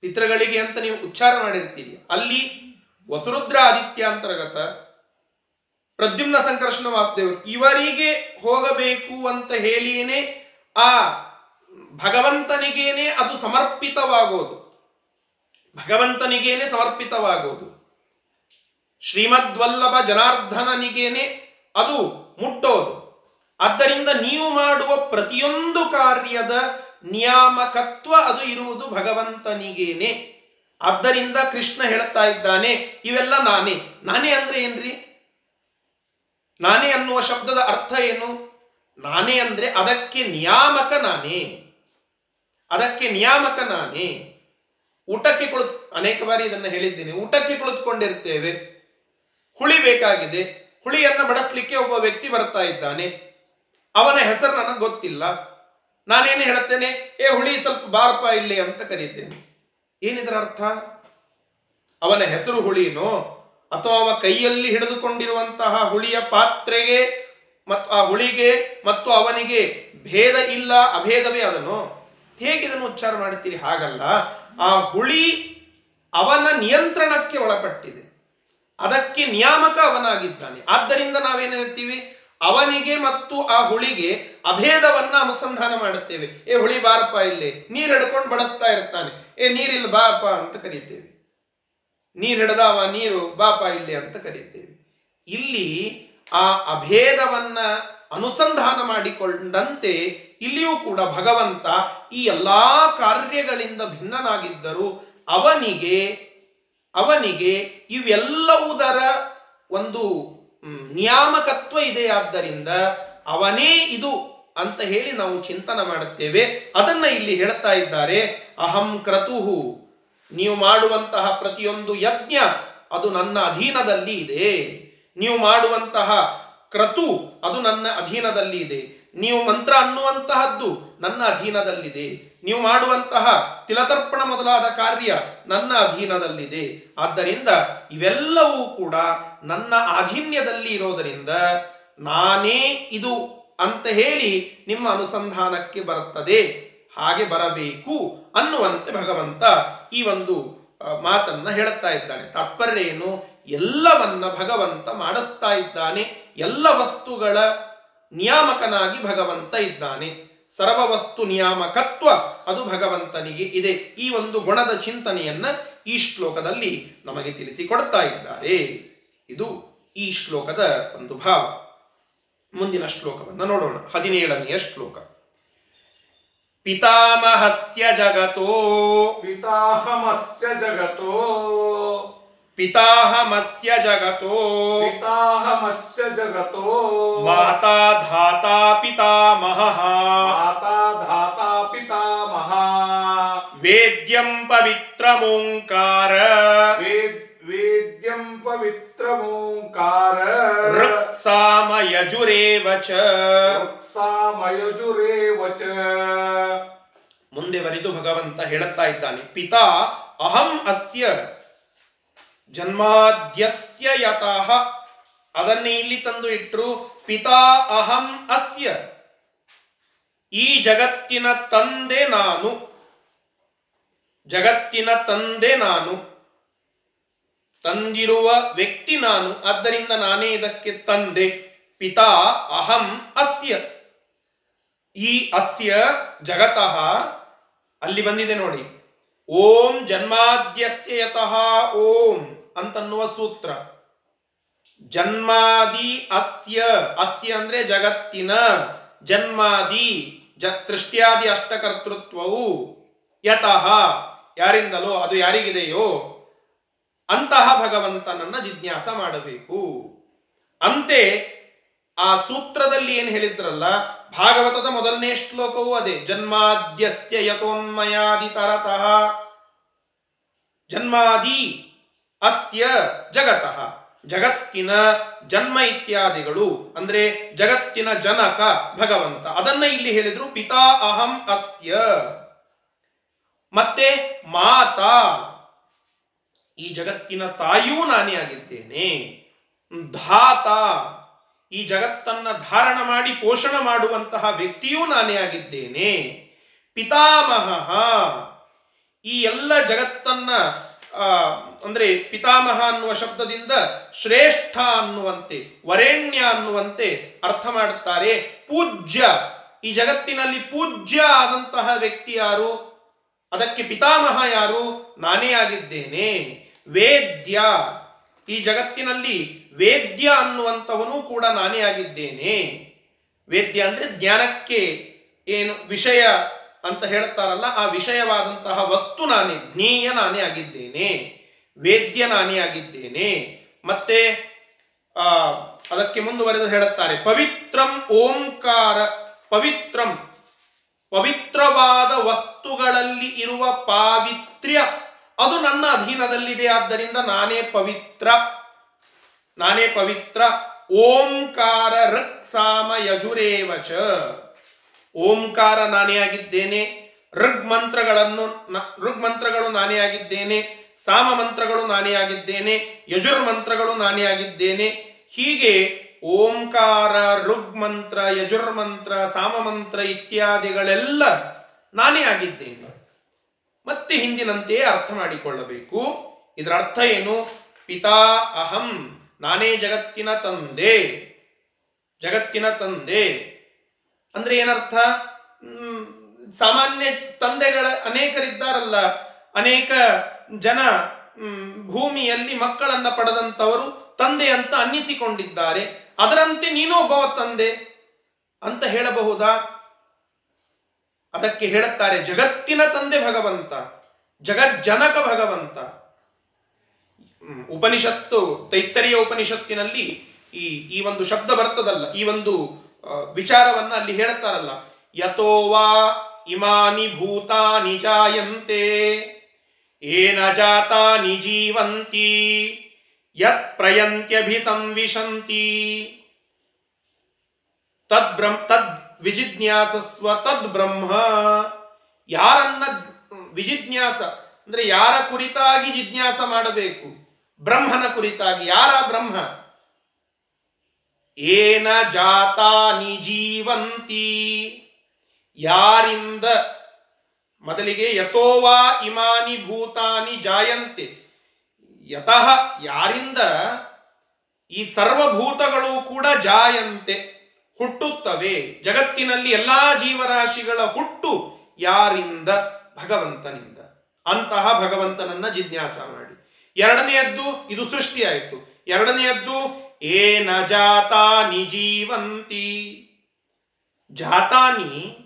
ಪಿತೃಗಳಿಗೆ ಅಂತ ನೀವು ಉಚ್ಚಾರ ಮಾಡಿರ್ತೀರಿ. ಅಲ್ಲಿ ವಸುರುದ್ರ ಆದಿತ್ಯ ಅಂತರ್ಗತ ಪ್ರದ್ಯುಮ್ನ ಸಂಕರ್ಷಣ ವಾಸುದೇವರು, ಇವರಿಗೆ ಹೋಗಬೇಕು ಅಂತ ಹೇಳಿಯೇನೆ ಆ ಭಗವಂತನಿಗೇನೆ ಅದು ಸಮರ್ಪಿತವಾಗೋದು. ಭಗವಂತನಿಗೇನೆ ಸಮರ್ಪಿತವಾಗೋದು. ಶ್ರೀಮದ್ವಲ್ಲಭ ಜನಾರ್ಧನನಿಗೇನೆ ಅದು ಮುಟ್ಟೋದು. ಆದ್ದರಿಂದ ನೀವು ಮಾಡುವ ಪ್ರತಿಯೊಂದು ಕಾರ್ಯದ ನಿಯಾಮಕತ್ವ ಅದು ಇರುವುದು ಭಗವಂತನಿಗೇನೆ. ಆದ್ದರಿಂದ ಕೃಷ್ಣ ಹೇಳ್ತಾ ಇದ್ದಾನೆ, ಇವೆಲ್ಲ ನಾನೇ. ನಾನೇ ಅಂದ್ರೆ ಏನ್ರಿ? ನಾನೇ ಅನ್ನುವ ಶಬ್ದದ ಅರ್ಥ ಏನು? ನಾನೇ ಅಂದ್ರೆ ಅದಕ್ಕೆ ನಿಯಾಮಕ ನಾನೇ. ಅದಕ್ಕೆ ನಿಯಾಮಕ ನಾನೇ. ಊಟಕ್ಕೆ ಕುಳಿತು ಅನೇಕ ಬಾರಿ ಇದನ್ನು ಹೇಳಿದ್ದೇನೆ. ಊಟಕ್ಕೆ ಕುಳಿತುಕೊಂಡಿರ್ತೇವೆ. ಹುಳಿ ಬೇಕಾಗಿದೆ. ಹುಳಿಯನ್ನು ಬಡಿಸ್ಲಿಕ್ಕೆ ಒಬ್ಬ ವ್ಯಕ್ತಿ ಬರ್ತಾ ಇದ್ದಾನೆ. ಅವನ ಹೆಸರು ನನಗೆ ಗೊತ್ತಿಲ್ಲ. ನಾನೇನು ಹೇಳುತ್ತೇನೆ? ಏ ಹುಳಿ ಸ್ವಲ್ಪ ಬಾರಪ್ಪ ಇಲ್ಲಿ ಅಂತ ಕರೀತೇನೆ. ಏನಿದರ ಅರ್ಥ? ಅವನ ಹೆಸರು ಹುಳಿನೋ ಅಥವಾ ಅವ ಕೈಯಲ್ಲಿ ಹಿಡಿದುಕೊಂಡಿರುವಂತಹ ಹುಳಿಯ ಪಾತ್ರೆಗೆ ಮತ್ತು ಆ ಹುಳಿಗೆ ಮತ್ತು ಅವನಿಗೆ ಭೇದ ಇಲ್ಲ, ಅಭೇದವೇ ಅದನ್ನು ಹೇಗೆ ಇದನ್ನು ಉಚ್ಚಾರ ಮಾಡುತ್ತೀರಿ ಹಾಗಲ್ಲ. ಆ ಹುಳಿ ಅವನ ನಿಯಂತ್ರಣಕ್ಕೆ ಒಳಪಟ್ಟಿದೆ. ಅದಕ್ಕೆ ನಿಯಾಮಕ ಅವನಾಗಿದ್ದಾನೆ. ಆದ್ದರಿಂದ ನಾವೇನು ಹೇಳ್ತೀವಿ? ಅವನಿಗೆ ಮತ್ತು ಆ ಹುಳಿಗೆ ಅಭೇದವನ್ನ ಅನುಸಂಧಾನ ಮಾಡುತ್ತೇವೆ. ಏ ಹುಳಿ ಬಾರಪ್ಪ ಇಲ್ಲಿ, ನೀರು ಹಿಡ್ಕೊಂಡು ಬಡಿಸ್ತಾ ಇರ್ತಾನೆ. ಏ ನೀರಿಲ್ಲ ಬಾಪ ಅಂತ ಕರೀತೇವೆ. ನೀರು ಹಿಡ್ದಾವ ನೀರು ಬಾಪ ಇಲ್ಲಿ ಅಂತ ಕರೀತೇವೆ. ಇಲ್ಲಿ ಆ ಅಭೇದವನ್ನ ಅನುಸಂಧಾನ ಮಾಡಿಕೊಂಡಂತೆ ಇಲ್ಲಿಯೂ ಕೂಡ ಭಗವಂತ ಈ ಎಲ್ಲಾ ಕಾರ್ಯಗಳಿಂದ ಭಿನ್ನನಾಗಿದ್ದರೂ ಅವನಿಗೆ ಅವನಿಗೆ ಇವೆಲ್ಲವುದರ ಒಂದು ನಿಯಾಮಕತ್ವ ಇದೆ. ಆದ್ದರಿಂದ ಅವನೇ ಇದು ಅಂತ ಹೇಳಿ ನಾವು ಚಿಂತನ ಮಾಡುತ್ತೇವೆ. ಅದನ್ನ ಇಲ್ಲಿ ಹೇಳ್ತಾ ಇದ್ದಾರೆ, ಅಹಂ ಕ್ರತುಹು. ನೀವು ಮಾಡುವಂತಹ ಪ್ರತಿಯೊಂದು ಯಜ್ಞ ಅದು ನನ್ನ ಅಧೀನದಲ್ಲಿ ಇದೆ. ನೀವು ಮಾಡುವಂತಹ ಕ್ರತು ಅದು ನನ್ನ ಅಧೀನದಲ್ಲಿ ಇದೆ. ನೀವು ಮಂತ್ರ ಅನ್ನುವಂತಹದ್ದು ನನ್ನ ಅಧೀನದಲ್ಲಿದೆ. ನೀವು ಮಾಡುವಂತಹ ತಿಲತರ್ಪಣ ಮೊದಲಾದ ಕಾರ್ಯ ನನ್ನ ಅಧೀನದಲ್ಲಿದೆ. ಆದ್ದರಿಂದ ಇವೆಲ್ಲವೂ ಕೂಡ ನನ್ನ ಆಧೀನ್ಯದಲ್ಲಿ ಇರೋದರಿಂದ ನಾನೇ ಇದು ಅಂತ ಹೇಳಿ ನಿಮ್ಮ ಅನುಸಂಧಾನಕ್ಕೆ ಬರುತ್ತದೆ. ಹಾಗೆ ಬರಬೇಕು ಅನ್ನುವಂತೆ ಭಗವಂತ ಈ ಒಂದು ಮಾತನ್ನ ಹೇಳುತ್ತಾ ಇದ್ದಾನೆ. ತಾತ್ಪರ್ಯ ಏನು? ಎಲ್ಲವನ್ನ ಭಗವಂತ ಮಾಡಿಸ್ತಾ ಇದ್ದಾನೆ. ಎಲ್ಲ ವಸ್ತುಗಳ ನಿಯಾಮಕನಾಗಿ ಭಗವಂತ ಇದ್ದಾನೆ. ಸರ್ವವಸ್ತು ನಿಯಾಮಕತ್ವ, ಅದು ಭಗವಂತನಿಗೆ ಇದೆ. ಈ ಒಂದು ಗುಣದ ಚಿಂತನೆಯನ್ನ ಈ ಶ್ಲೋಕದಲ್ಲಿ ನಮಗೆ ತಿಳಿಸಿಕೊಡ್ತಾ ಇದ್ದಾರೆ. ಇದು ಈ ಶ್ಲೋಕದ ಒಂದು ಭಾವ. ಮುಂದಿನ ಶ್ಲೋಕವನ್ನು ನೋಡೋಣ. ಹದಿನೇಳನೆಯ ಶ್ಲೋಕ. ಪಿತಾಮಹಸ್ಯ ಜಗತೋ. पिताहमस्य जगतो ಪಿತಾಹಮಸ್ಯ ಜಗತೋ पिताहमस्य जगतो ಮಾತಾ ಧಾತಾ ಪಿತಾಮಹಃ माता धाता पितामहा ವೇದ್ಯಂ ಪವಿತ್ರಮೋಂಕಾರ वेद वेद्यं पवित्रमोङ्कार ಋಕ್ಸಾಮ ಯಜುರೇವ ಚ सामयजुरेव च ಮುಂದೆ ಬರೆದು ಭಗವಂತ ಹೇಳುತ್ತಾ ಇದ್ದಾನೆ ಪಿತಾ ಅಹಂ ಅಸ್ಯ ಜನ್ಮಾದ್ಯಸ್ಯ ಯತಃ. ಅದನ್ನೇ ಇಲ್ಲಿ ತಂದು ಇಟ್ಟರು ಪಿತಾ ಅಹಂ ಅಸ್ಯ. ಈ ಜಗತ್ತಿನ ತಂದೆ ನಾನು. ಜಗತ್ತಿನ ತಂದೆ ನಾನು. ತಂದಿರುವ ವ್ಯಕ್ತಿ ನಾನು. ಆದ್ದರಿಂದ ನಾನೇ ಇದಕ್ಕೆ ತಂದೆ. ಪಿತಾ ಅಹಂ ಅಸ್ಯ. ಈ ಅಸ್ಯ ಜಗತಃ, ಅಲ್ಲಿ ಬಂದಿದೆ ನೋಡಿ. ಓಂ ಜನ್ಮಾದ್ಯಸ್ಯ ಯತಃ, ಓಂ. ಅಂತನ್ನುವ ಸೂತ್ರ. ಜನ್ಮಾದಿ ಅಸ್ಯ. ಅಸ್ಯ ಅಂದ್ರೆ ಜಗತ್ತಿನ. ಜನ್ಮಾದಿ, ಜ ಸೃಷ್ಟಿಯಾದಿ ಅಷ್ಟಕರ್ತೃತ್ವವು ಯತಃ. ಯಾರಿಂದಲೋ, ಅದು ಯಾರಿಗಿದೆಯೋ, ಅಂತಹ ಭಗವಂತನನ್ನ ಜಿಜ್ಞಾಸ ಮಾಡಬೇಕು. ಅಂತೆ, ಆ ಸೂತ್ರದಲ್ಲಿ ಏನು ಹೇಳಿದ್ರಲ್ಲ, ಭಾಗವತದ ಮೊದಲನೇ ಶ್ಲೋಕವೂ ಅದೇ. ಜನ್ಮಾದ್ಯಸ್ಯ ಯತೋನ್ಮಯಾದಿ ತರತಃ ಜನ್ಮಾದಿ ಅಸ್ಯ ಜಗತಃ. ಜಗತ್ತಿನ ಜನ್ಮ ಇತ್ಯಾದಿಗಳು, ಅಂದ್ರೆ ಜಗತ್ತಿನ ಜನಕ ಭಗವಂತ. ಅದನ್ನ ಇಲ್ಲಿ ಹೇಳಿದ್ರು ಪಿತಾ ಅಹಂ ಅಸ್ಯ. ಮತ್ತೆ ಮಾತಾ. ಈ ಜಗತ್ತಿನ ತಾಯಿಯೂ ನಾನೇ ಆಗಿದ್ದೇನೆ. ಧಾತ. ಈ ಜಗತ್ತನ್ನ ಧಾರಣ ಮಾಡಿ ಪೋಷಣ ಮಾಡುವಂತಹ ವ್ಯಕ್ತಿಯೂ ನಾನೇ ಆಗಿದ್ದೇನೆ. ಪಿತಾಮಹ. ಈ ಎಲ್ಲ ಜಗತ್ತನ್ನ ಅಂದ್ರೆ ಪಿತಾಮಹ ಅನ್ನುವ ಶಬ್ದದಿಂದ ಶ್ರೇಷ್ಠ ಅನ್ನುವಂತೆ, ವರೇಣ್ಯ ಅನ್ನುವಂತೆ ಅರ್ಥ ಮಾಡುತ್ತಾರೆ ಪೂಜ್ಯ. ಈ ಜಗತ್ತಿನಲ್ಲಿ ಪೂಜ್ಯ ಆದಂತಹ ವ್ಯಕ್ತಿ ಯಾರು? ಅದಕ್ಕೆ ಪಿತಾಮಹ ಯಾರು? ನಾನೇ ಆಗಿದ್ದೇನೆ. ವೇದ್ಯ. ಈ ಜಗತ್ತಿನಲ್ಲಿ ವೇದ್ಯ ಅನ್ನುವಂಥವನು ಕೂಡ ನಾನೇ ಆಗಿದ್ದೇನೆ. ವೇದ್ಯ ಅಂದ್ರೆ ಜ್ಞಾನಕ್ಕೆ ಏನು ವಿಷಯ ಅಂತ ಹೇಳ್ತಾರಲ್ಲ, ಆ ವಿಷಯವಾದಂತಹ ವಸ್ತು ನಾನೇ, ಜ್ಞೇಯ ನಾನೇ ಆಗಿದ್ದೇನೆ, ವೇದ್ಯ ನಾನೇ ಆಗಿದ್ದೇನೆ. ಮತ್ತೆ, ಆ, ಅದಕ್ಕೆ ಮುಂದುವರೆದು ಹೇಳುತ್ತಾರೆ, ಪವಿತ್ರಂ ಓಂಕಾರ, ಪವಿತ್ರಂ, ಪವಿತ್ರವಾದ ವಸ್ತುಗಳಲ್ಲಿ ಇರುವ ಪಾವಿತ್ರ್ಯ, ಅದು ನನ್ನ ಅಧೀನದಲ್ಲಿದೆ, ಆದ್ದರಿಂದ ನಾನೇ ಪವಿತ್ರ. ನಾನೇ ಪವಿತ್ರ. ಓಂಕಾರ ರಕ್ಸಾಮ ಯಜುರೇವಚ ಓಂಕಾರ ನಾನೇ ಆಗಿದ್ದೇನೆ ಋಗ್ ಮಂತ್ರಗಳನ್ನು ಋಗ್ ಮಂತ್ರಗಳು ನಾನೇ ಆಗಿದ್ದೇನೆ ಸಾಮ ಮಂತ್ರಗಳು ನಾನೇ ಆಗಿದ್ದೇನೆ ಯಜುರ್ ಮಂತ್ರಗಳು ನಾನೇ ಆಗಿದ್ದೇನೆ ಹೀಗೆ ಓಂಕಾರ ಋಗ್ ಮಂತ್ರ ಯಜುರ್ ಮಂತ್ರ ಸಾಮ ಮಂತ್ರ ಇತ್ಯಾದಿಗಳೆಲ್ಲ ನಾನೇ ಆಗಿದ್ದೇನೆ ಮತ್ತೆ ಹಿಂದಿನಂತೆಯೇ ಅರ್ಥ ಮಾಡಿಕೊಳ್ಳಬೇಕು. ಇದರ ಅರ್ಥ ಏನು? ಪಿತಾ ಅಹಂ, ನಾನೇ ಜಗತ್ತಿನ ತಂದೆ ಜಗತ್ತಿನ ತಂದೆ. ಅಂದ್ರೆ ಏನರ್ಥ? ಸಾಮಾನ್ಯ ತಂದೆಗಳ ಅನೇಕರಿದ್ದಾರಲ್ಲ, ಅನೇಕ ಜನ ಭೂಮಿಯಲ್ಲಿ ಮಕ್ಕಳನ್ನ ಪಡೆದಂಥವರು ತಂದೆ ಅಂತ ಅನ್ನಿಸಿಕೊಂಡಿದ್ದಾರೆ. ಅದರಂತೆ ನೀನು ಒಬ್ಬವ ತಂದೆ ಅಂತ ಹೇಳಬಹುದಾ? ಅದಕ್ಕೆ ಹೇಳುತ್ತಾರೆ, ಜಗತ್ತಿನ ತಂದೆ ಭಗವಂತ, ಜಗಜ್ಜನಕ ಭಗವಂತ. ಉಪನಿಷತ್ತು, ತೈತ್ತರಿಯ ಉಪನಿಷತ್ತಿನಲ್ಲಿ ಈ ಈ ಒಂದು ಶಬ್ದ ಬರ್ತದಲ್ಲ, ಈ ಒಂದು ವಿಚಾರವನ್ನ ಅಲ್ಲಿ ಹೇಳುತ್ತಾರಲ್ಲ, ಯಥೋವಾ ಇಮಾನಿ ಭೂತಾನಿ ಜಾಯಂತೆ, ಏನ ಜಾತಾನಿ ಜೀವಂತಿ, ಯತ್ ಪ್ರಯಂತ್ಯಭಿಸಂವಿಶಂತಿ. ತದ್ ಬ್ರಹ್ಮ ತದ್ ವಿಜಿಜ್ಞಾಸಸ್ವ, ತದ್ ಬ್ರಹ್ಮ. ಯಾರನ್ನ ವಿಜಿಜ್ಞಾಸ, ಅಂದ್ರೆ ಯಾರ ಕುರಿತಾಗಿ ಜಿಜ್ಞಾಸ ಮಾಡಬೇಕು? ಬ್ರಹ್ಮನ ಕುರಿತಾಗಿ. ಯಾರ ಬ್ರಹ್ಮ? ಏನ ಜಾತಾನಿ ಜೀವಂತಿ? ಯಾರಿಂದ? ಮೊದಲಿಗೆ ಯಥೋವಾ ಇಮಾನಿ ಭೂತಾನಿ ಜಾಯಂತೆ. ಯತಃ ಯಾರಿಂದ? ಈ ಸರ್ವಭೂತಗಳು ಕೂಡ ಜಾಯಂತೆ, ಹುಟ್ಟುತ್ತವೆ. ಜಗತ್ತಿನಲ್ಲಿ ಎಲ್ಲಾ ಜೀವರಾಶಿಗಳ ಹುಟ್ಟು ಯಾರಿಂದ? ಭಗವಂತನಿಂದ. ಅಂತಹ ಭಗವಂತನನ್ನ ಜಿಜ್ಞಾಸ ಮಾಡಿ. ಎರಡನೆಯದ್ದು, ಇದು ಸೃಷ್ಟಿಯಾಯಿತು. ಎರಡನೆಯದ್ದು ಏನ ಜಾತಾನಿ ಜೀವಂತಿ. ಜಾತಾನಿ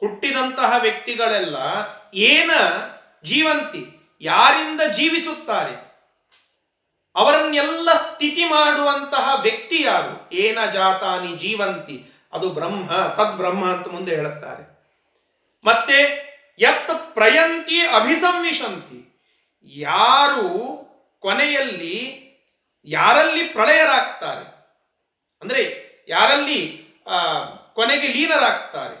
ಹುಟ್ಟಿದಂತಹ ವ್ಯಕ್ತಿಗಳೆಲ್ಲ ಏನ ಜೀವಂತಿ, ಯಾರಿಂದ ಜೀವಿಸುತ್ತಾರೆ? ಅವರನ್ನೆಲ್ಲ ಸ್ಥಿತಿ ಮಾಡುವಂತಹ ವ್ಯಕ್ತಿ ಯಾರು? ಏನ ಜಾತಾನಿ ಜೀವಂತಿ. ಅದು ಬ್ರಹ್ಮ ತದ್ ಬ್ರಹ್ಮ ಅಂತ ಮುಂದೆ ಹೇಳುತ್ತಾರೆ. ಮತ್ತೆ ಯತ್ ಪ್ರಯಂತಿ ಅಭಿಸಂವಿಶಂತಿ. ಯಾರು ಕೊನೆಯಲ್ಲಿ ಯಾರಲ್ಲಿ ಪ್ರಳಯರಾಗ್ತಾರೆ? ಅಂದ್ರೆ ಯಾರಲ್ಲಿ ಕೊನೆಗೆ ಲೀನರಾಗ್ತಾರೆ?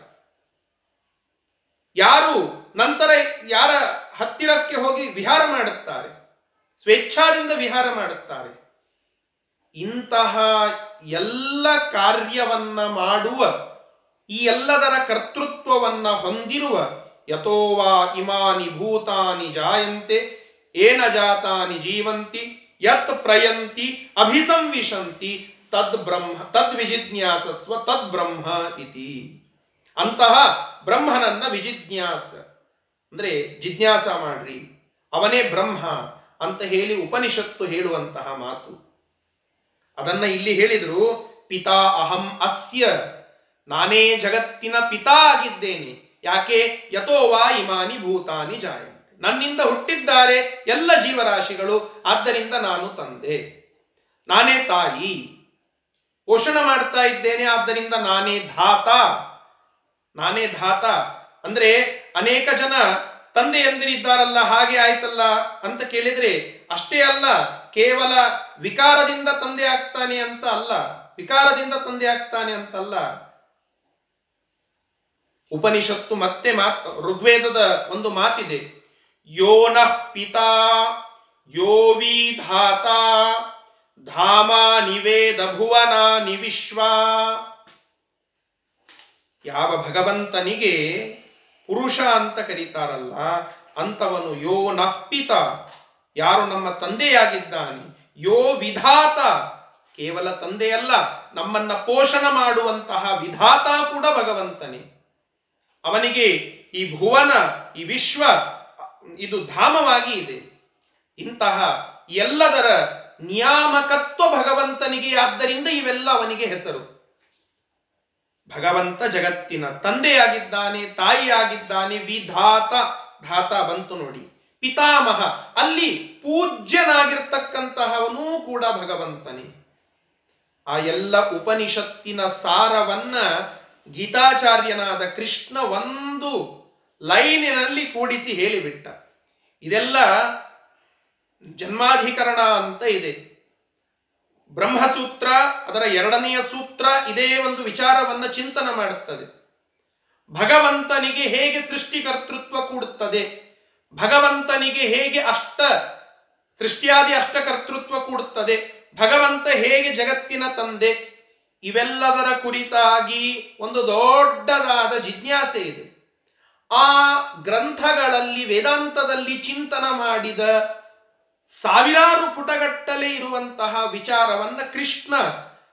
ಯಾರು ನಂತರ ಯಾರ ಹತ್ತಿರಕ್ಕೆ ಹೋಗಿ ವಿಹಾರ ಮಾಡುತ್ತಾರೆ? ಸ್ವೇಚ್ಛಾದಿಂದ ವಿಹಾರ ಮಾಡುತ್ತಾರೆ? ಇಂತಹ ಎಲ್ಲ ಕಾರ್ಯವನ್ನ ಮಾಡುವ, ಈ ಎಲ್ಲದರ ಕರ್ತೃತ್ವವನ್ನ ಹೊಂದಿರುವ, ಯಥೋವಾ ಇಮಾನಿ ಭೂತಾನಿ ಜಾಯಂತೆ, ಏನ ಜಾತಾನಿ ಜೀವಂತಿ ಯತ್ ಪ್ರಯಂತಿ ಅಭಿಸಂವಿಶಂತಿ ತದ್ ಬ್ರಹ್ಮ ತದ್ ವಿಜಿಜ್ಞಾಸಸ್ವ ತದ್ ಬ್ರಹ್ಮ ಇತಿ. ಅಂತಹ ಬ್ರಹ್ಮನನ್ನ ವಿಜಿಜ್ಞಾಸ. ಅಂದ್ರೆ ಜಿಜ್ಞಾಸ ಮಾಡ್ರಿ. ಅವನೇ ಬ್ರಹ್ಮ ಅಂತ ಹೇಳಿ ಉಪನಿಷತ್ತು ಹೇಳುವಂತಹ ಮಾತು. ಅದನ್ನ ಇಲ್ಲಿ ಹೇಳಿದ್ರು, ಪಿತಾ ಅಹಂ ಅಸ್ಯ. ನಾನೇ ಜಗತ್ತಿನ ಪಿತಾ ಆಗಿದ್ದೇನೆ. ಯಾಕೆ? ಯಥೋವಾ ಇಮಾನಿ ಭೂತಾನಿ ಜಾಯಂತೆ. ನನ್ನಿಂದ ಹುಟ್ಟಿದ್ದಾರೆ ಎಲ್ಲ ಜೀವರಾಶಿಗಳು, ಆದ್ದರಿಂದ ನಾನು ತಂದೆ. ನಾನೇ ತಾಯಿ. ಪೋಷಣ ಮಾಡ್ತಾ ಇದ್ದೇನೆ, ಆದ್ದರಿಂದ ನಾನೇ ಧಾತ. ನಾನೇ ಧಾತ. ಅಂದ್ರೆ ಅನೇಕ ಜನ ತಂದೆ ಎಂದಿರಿದ್ದಾರಲ್ಲ, ಹಾಗೆ ಆಯ್ತಲ್ಲ ಅಂತ ಕೇಳಿದ್ರೆ, ಅಷ್ಟೇ ಅಲ್ಲ, ಕೇವಲ ವಿಕಾರದಿಂದ ತಂದೆ ಆಗ್ತಾನೆ ಅಂತ ಅಲ್ಲ, ವಿಕಾರದಿಂದ ತಂದೆ ಆಗ್ತಾನೆ ಅಂತಲ್ಲ ಉಪನಿಷತ್ತು ಮತ್ತೆ ಮಾತ್, ಋಗ್ವೇದದ ಒಂದು ಮಾತಿದೆ. ಯೋನಃ ಪಿತಾ, ಯೋ ವಿಧಾತ ಧಾಮ ನಿವೇದ ಭುವನಾನಿ ವಿಶ್ವ ಯಾವ ಭಗವಂತನಿಗೆ ಪುರುಷ ಅಂತ ಕರೀತಾರಲ್ಲ ಅಂತವನು ಯೋ ನಪ್ಪಿತ ಯಾರು ನಮ್ಮ ತಂದೆಯಾಗಿದ್ದಾನೆ? ಯೋ ವಿಧಾತ. ಕೇವಲ ತಂದೆಯಲ್ಲ, ನಮ್ಮನ್ನ ಪೋಷಣ ಮಾಡುವಂತಹ ವಿಧಾತ ಕೂಡ ಭಗವಂತನೇ. ಅವನಿಗೆ ಈ ಭುವನ, ಈ ವಿಶ್ವ ಇದು ಧಾಮವಾಗಿ ಇದೆ. ಇಂತಹ ಎಲ್ಲದರ ನಿಯಾಮಕತ್ವ ಭಗವಂತನಿಗೆ ಆದ್ದರಿಂದ ಇವೆಲ್ಲ ಅವನಿಗೆ ಹೆಸರು. ಭಗವಂತ ಜಗತ್ತಿನ ತಂದೆಯಾಗಿದ್ದಾನೆ, ತಾಯಿಯಾಗಿದ್ದಾನೆ, ವಿಧಾತ, ಧಾತ ಬಂತು ನೋಡಿ. ಪಿತಾಮಹ, ಅಲ್ಲಿ ಪೂಜ್ಯನಾಗಿರ್ತಕ್ಕಂತಹವನೂ ಕೂಡ ಭಗವಂತನೇ. ಆ ಎಲ್ಲ ಉಪನಿಷತ್ತಿನ ಸಾರವನ್ನ ಗೀತಾಚಾರ್ಯನಾದ ಕೃಷ್ಣ ಒಂದು ಲೈನಿನಲ್ಲಿ ಕೂಡಿಸಿ ಹೇಳಿಬಿಟ್ಟ. ಇದೆಲ್ಲ ಜನ್ಮಾಧಿಕರಣ ಅಂತ ಇದೆ. ಬ್ರಹ್ಮಸೂತ್ರ ಅದರ ಎರಡನೆಯ ಸೂತ್ರ ಇದೇ ಒಂದು ವಿಚಾರವನ್ನ ಚಿಂತನೆ ಮಾಡುತ್ತದೆ. ಭಗವಂತನಿಗೆ ಹೇಗೆ ಸೃಷ್ಟಿಕರ್ತೃತ್ವ ಕೂಡುತ್ತದೆ? ಭಗವಂತನಿಗೆ ಹೇಗೆ ಅಷ್ಟ ಸೃಷ್ಟಿಯಾದಿ ಅಷ್ಟಕರ್ತೃತ್ವ ಕೂಡುತ್ತದೆ? ಭಗವಂತ ಹೇಗೆ ಜಗತ್ತಿನ ತಂದೆ? ಇವೆಲ್ಲದರ ಕುರಿತಾಗಿ ಒಂದು ದೊಡ್ಡದಾದ ಜಿಜ್ಞಾಸೆ ಇದೆ. ಆ ಗ್ರಂಥಗಳಲ್ಲಿ ವೇದಾಂತದಲ್ಲಿ ಚಿಂತನ ಮಾಡಿದ ಸಾವಿರಾರು ಪುಟಗಟ್ಟಲೆ ಇರುವಂತಹ ವಿಚಾರವನ್ನ ಕೃಷ್ಣ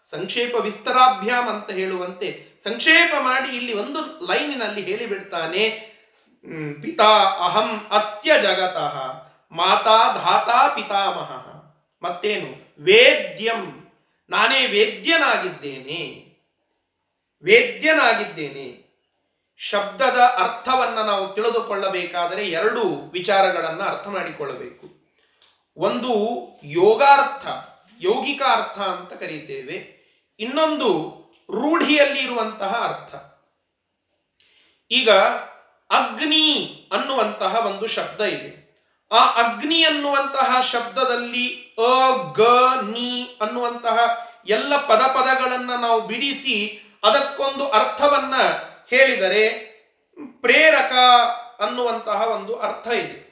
ಸಂಕ್ಷೇಪ ವಿಸ್ತರಾಭ್ಯಾಮ್ ಅಂತ ಹೇಳುವಂತೆ ಸಂಕ್ಷೇಪ ಮಾಡಿ ಇಲ್ಲಿ ಒಂದು ಲೈನಿನಲ್ಲಿ ಹೇಳಿಬಿಡ್ತಾನೆ ಪಿತಾ ಅಹಂ ಅಸ್ಯ ಜಗತಃ ಮಾತಾ ಧಾತಾ ಪಿತಾಮಹ. ಮತ್ತೇನು? ವೇದ್ಯಂ. ನಾನೇ ವೇದ್ಯನಾಗಿದ್ದೇನೆ. ವೇದ್ಯನಾಗಿದ್ದೇನೆ. ಶಬ್ದದ ಅರ್ಥವನ್ನ ನಾವು ತಿಳಿದುಕೊಳ್ಳಬೇಕಾದರೆ ಎರಡು ವಿಚಾರಗಳನ್ನು ಅರ್ಥ ಮಾಡಿಕೊಳ್ಳಬೇಕು. ಒಂದು ಯೋಗಾರ್ಥ ಯೌಗಿಕ ಅರ್ಥ ಅಂತ ಕರೀತೇವೆ. ಇನ್ನೊಂದು ರೂಢಿಯಲ್ಲಿ ಇರುವಂತಹ ಅರ್ಥ. ಈಗ ಅಗ್ನಿ ಅನ್ನುವಂತಹ ಒಂದು ಶಬ್ದ ಇದೆ. ಆ ಅಗ್ನಿ ಅನ್ನುವಂತಹ ಶಬ್ದದಲ್ಲಿ ಅ, ಗ, ನಿ ಅನ್ನುವಂತಹ ಎಲ್ಲ ಪದ ಪದಗಳನ್ನು ನಾವು ಬಿಡಿಸಿ ಅದಕ್ಕೊಂದು ಅರ್ಥವನ್ನ ಹೇಳಿದರೆ ಪ್ರೇರಕ ಅನ್ನುವಂತಹ ಒಂದು ಅರ್ಥ ಇದೆ.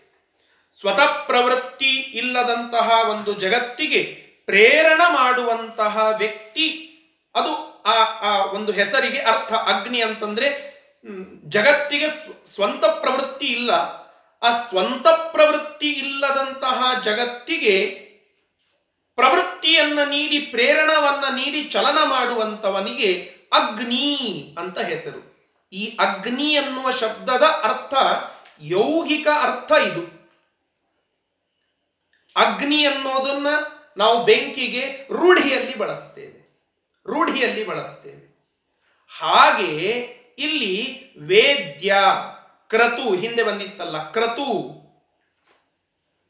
ಸ್ವತಃ ಪ್ರವೃತ್ತಿ ಇಲ್ಲದಂತಹ ಒಂದು ಜಗತ್ತಿಗೆ ಪ್ರೇರಣ ಮಾಡುವಂತಹ ವ್ಯಕ್ತಿ, ಅದು ಆ ಆ ಒಂದು ಹೆಸರಿಗೆ ಅರ್ಥ ಅಗ್ನಿ ಅಂತಂದ್ರೆ ಜಗತ್ತಿಗೆ ಸ್ವಂತ ಪ್ರವೃತ್ತಿ ಇಲ್ಲ. ಆ ಸ್ವಂತ ಪ್ರವೃತ್ತಿ ಇಲ್ಲದಂತಹ ಜಗತ್ತಿಗೆ ಪ್ರವೃತ್ತಿಯನ್ನ ನೀಡಿ, ಪ್ರೇರಣವನ್ನ ನೀಡಿ, ಚಲನ ಮಾಡುವಂತವನಿಗೆ ಅಗ್ನಿ ಅಂತ ಹೆಸರು. ಈ ಅಗ್ನಿ ಎನ್ನುವ ಶಬ್ದದ ಅರ್ಥ ಯೌಗಿಕ ಅರ್ಥ ಇದು. ಅಗ್ನಿ ಅನ್ನೋದನ್ನ ನಾವು ಬೆಂಕಿಗೆ ರೂಢಿಯಲ್ಲಿ ಬಳಸ್ತೇವೆ. ರೂಢಿಯಲ್ಲಿ ಬಳಸ್ತೇವೆ. ಹಾಗೆ ಇಲ್ಲಿ ವೇದ್ಯ, ಕ್ರತು ಹಿಂದೆ ಬಂದಿತ್ತಲ್ಲ, ಕ್ರತು.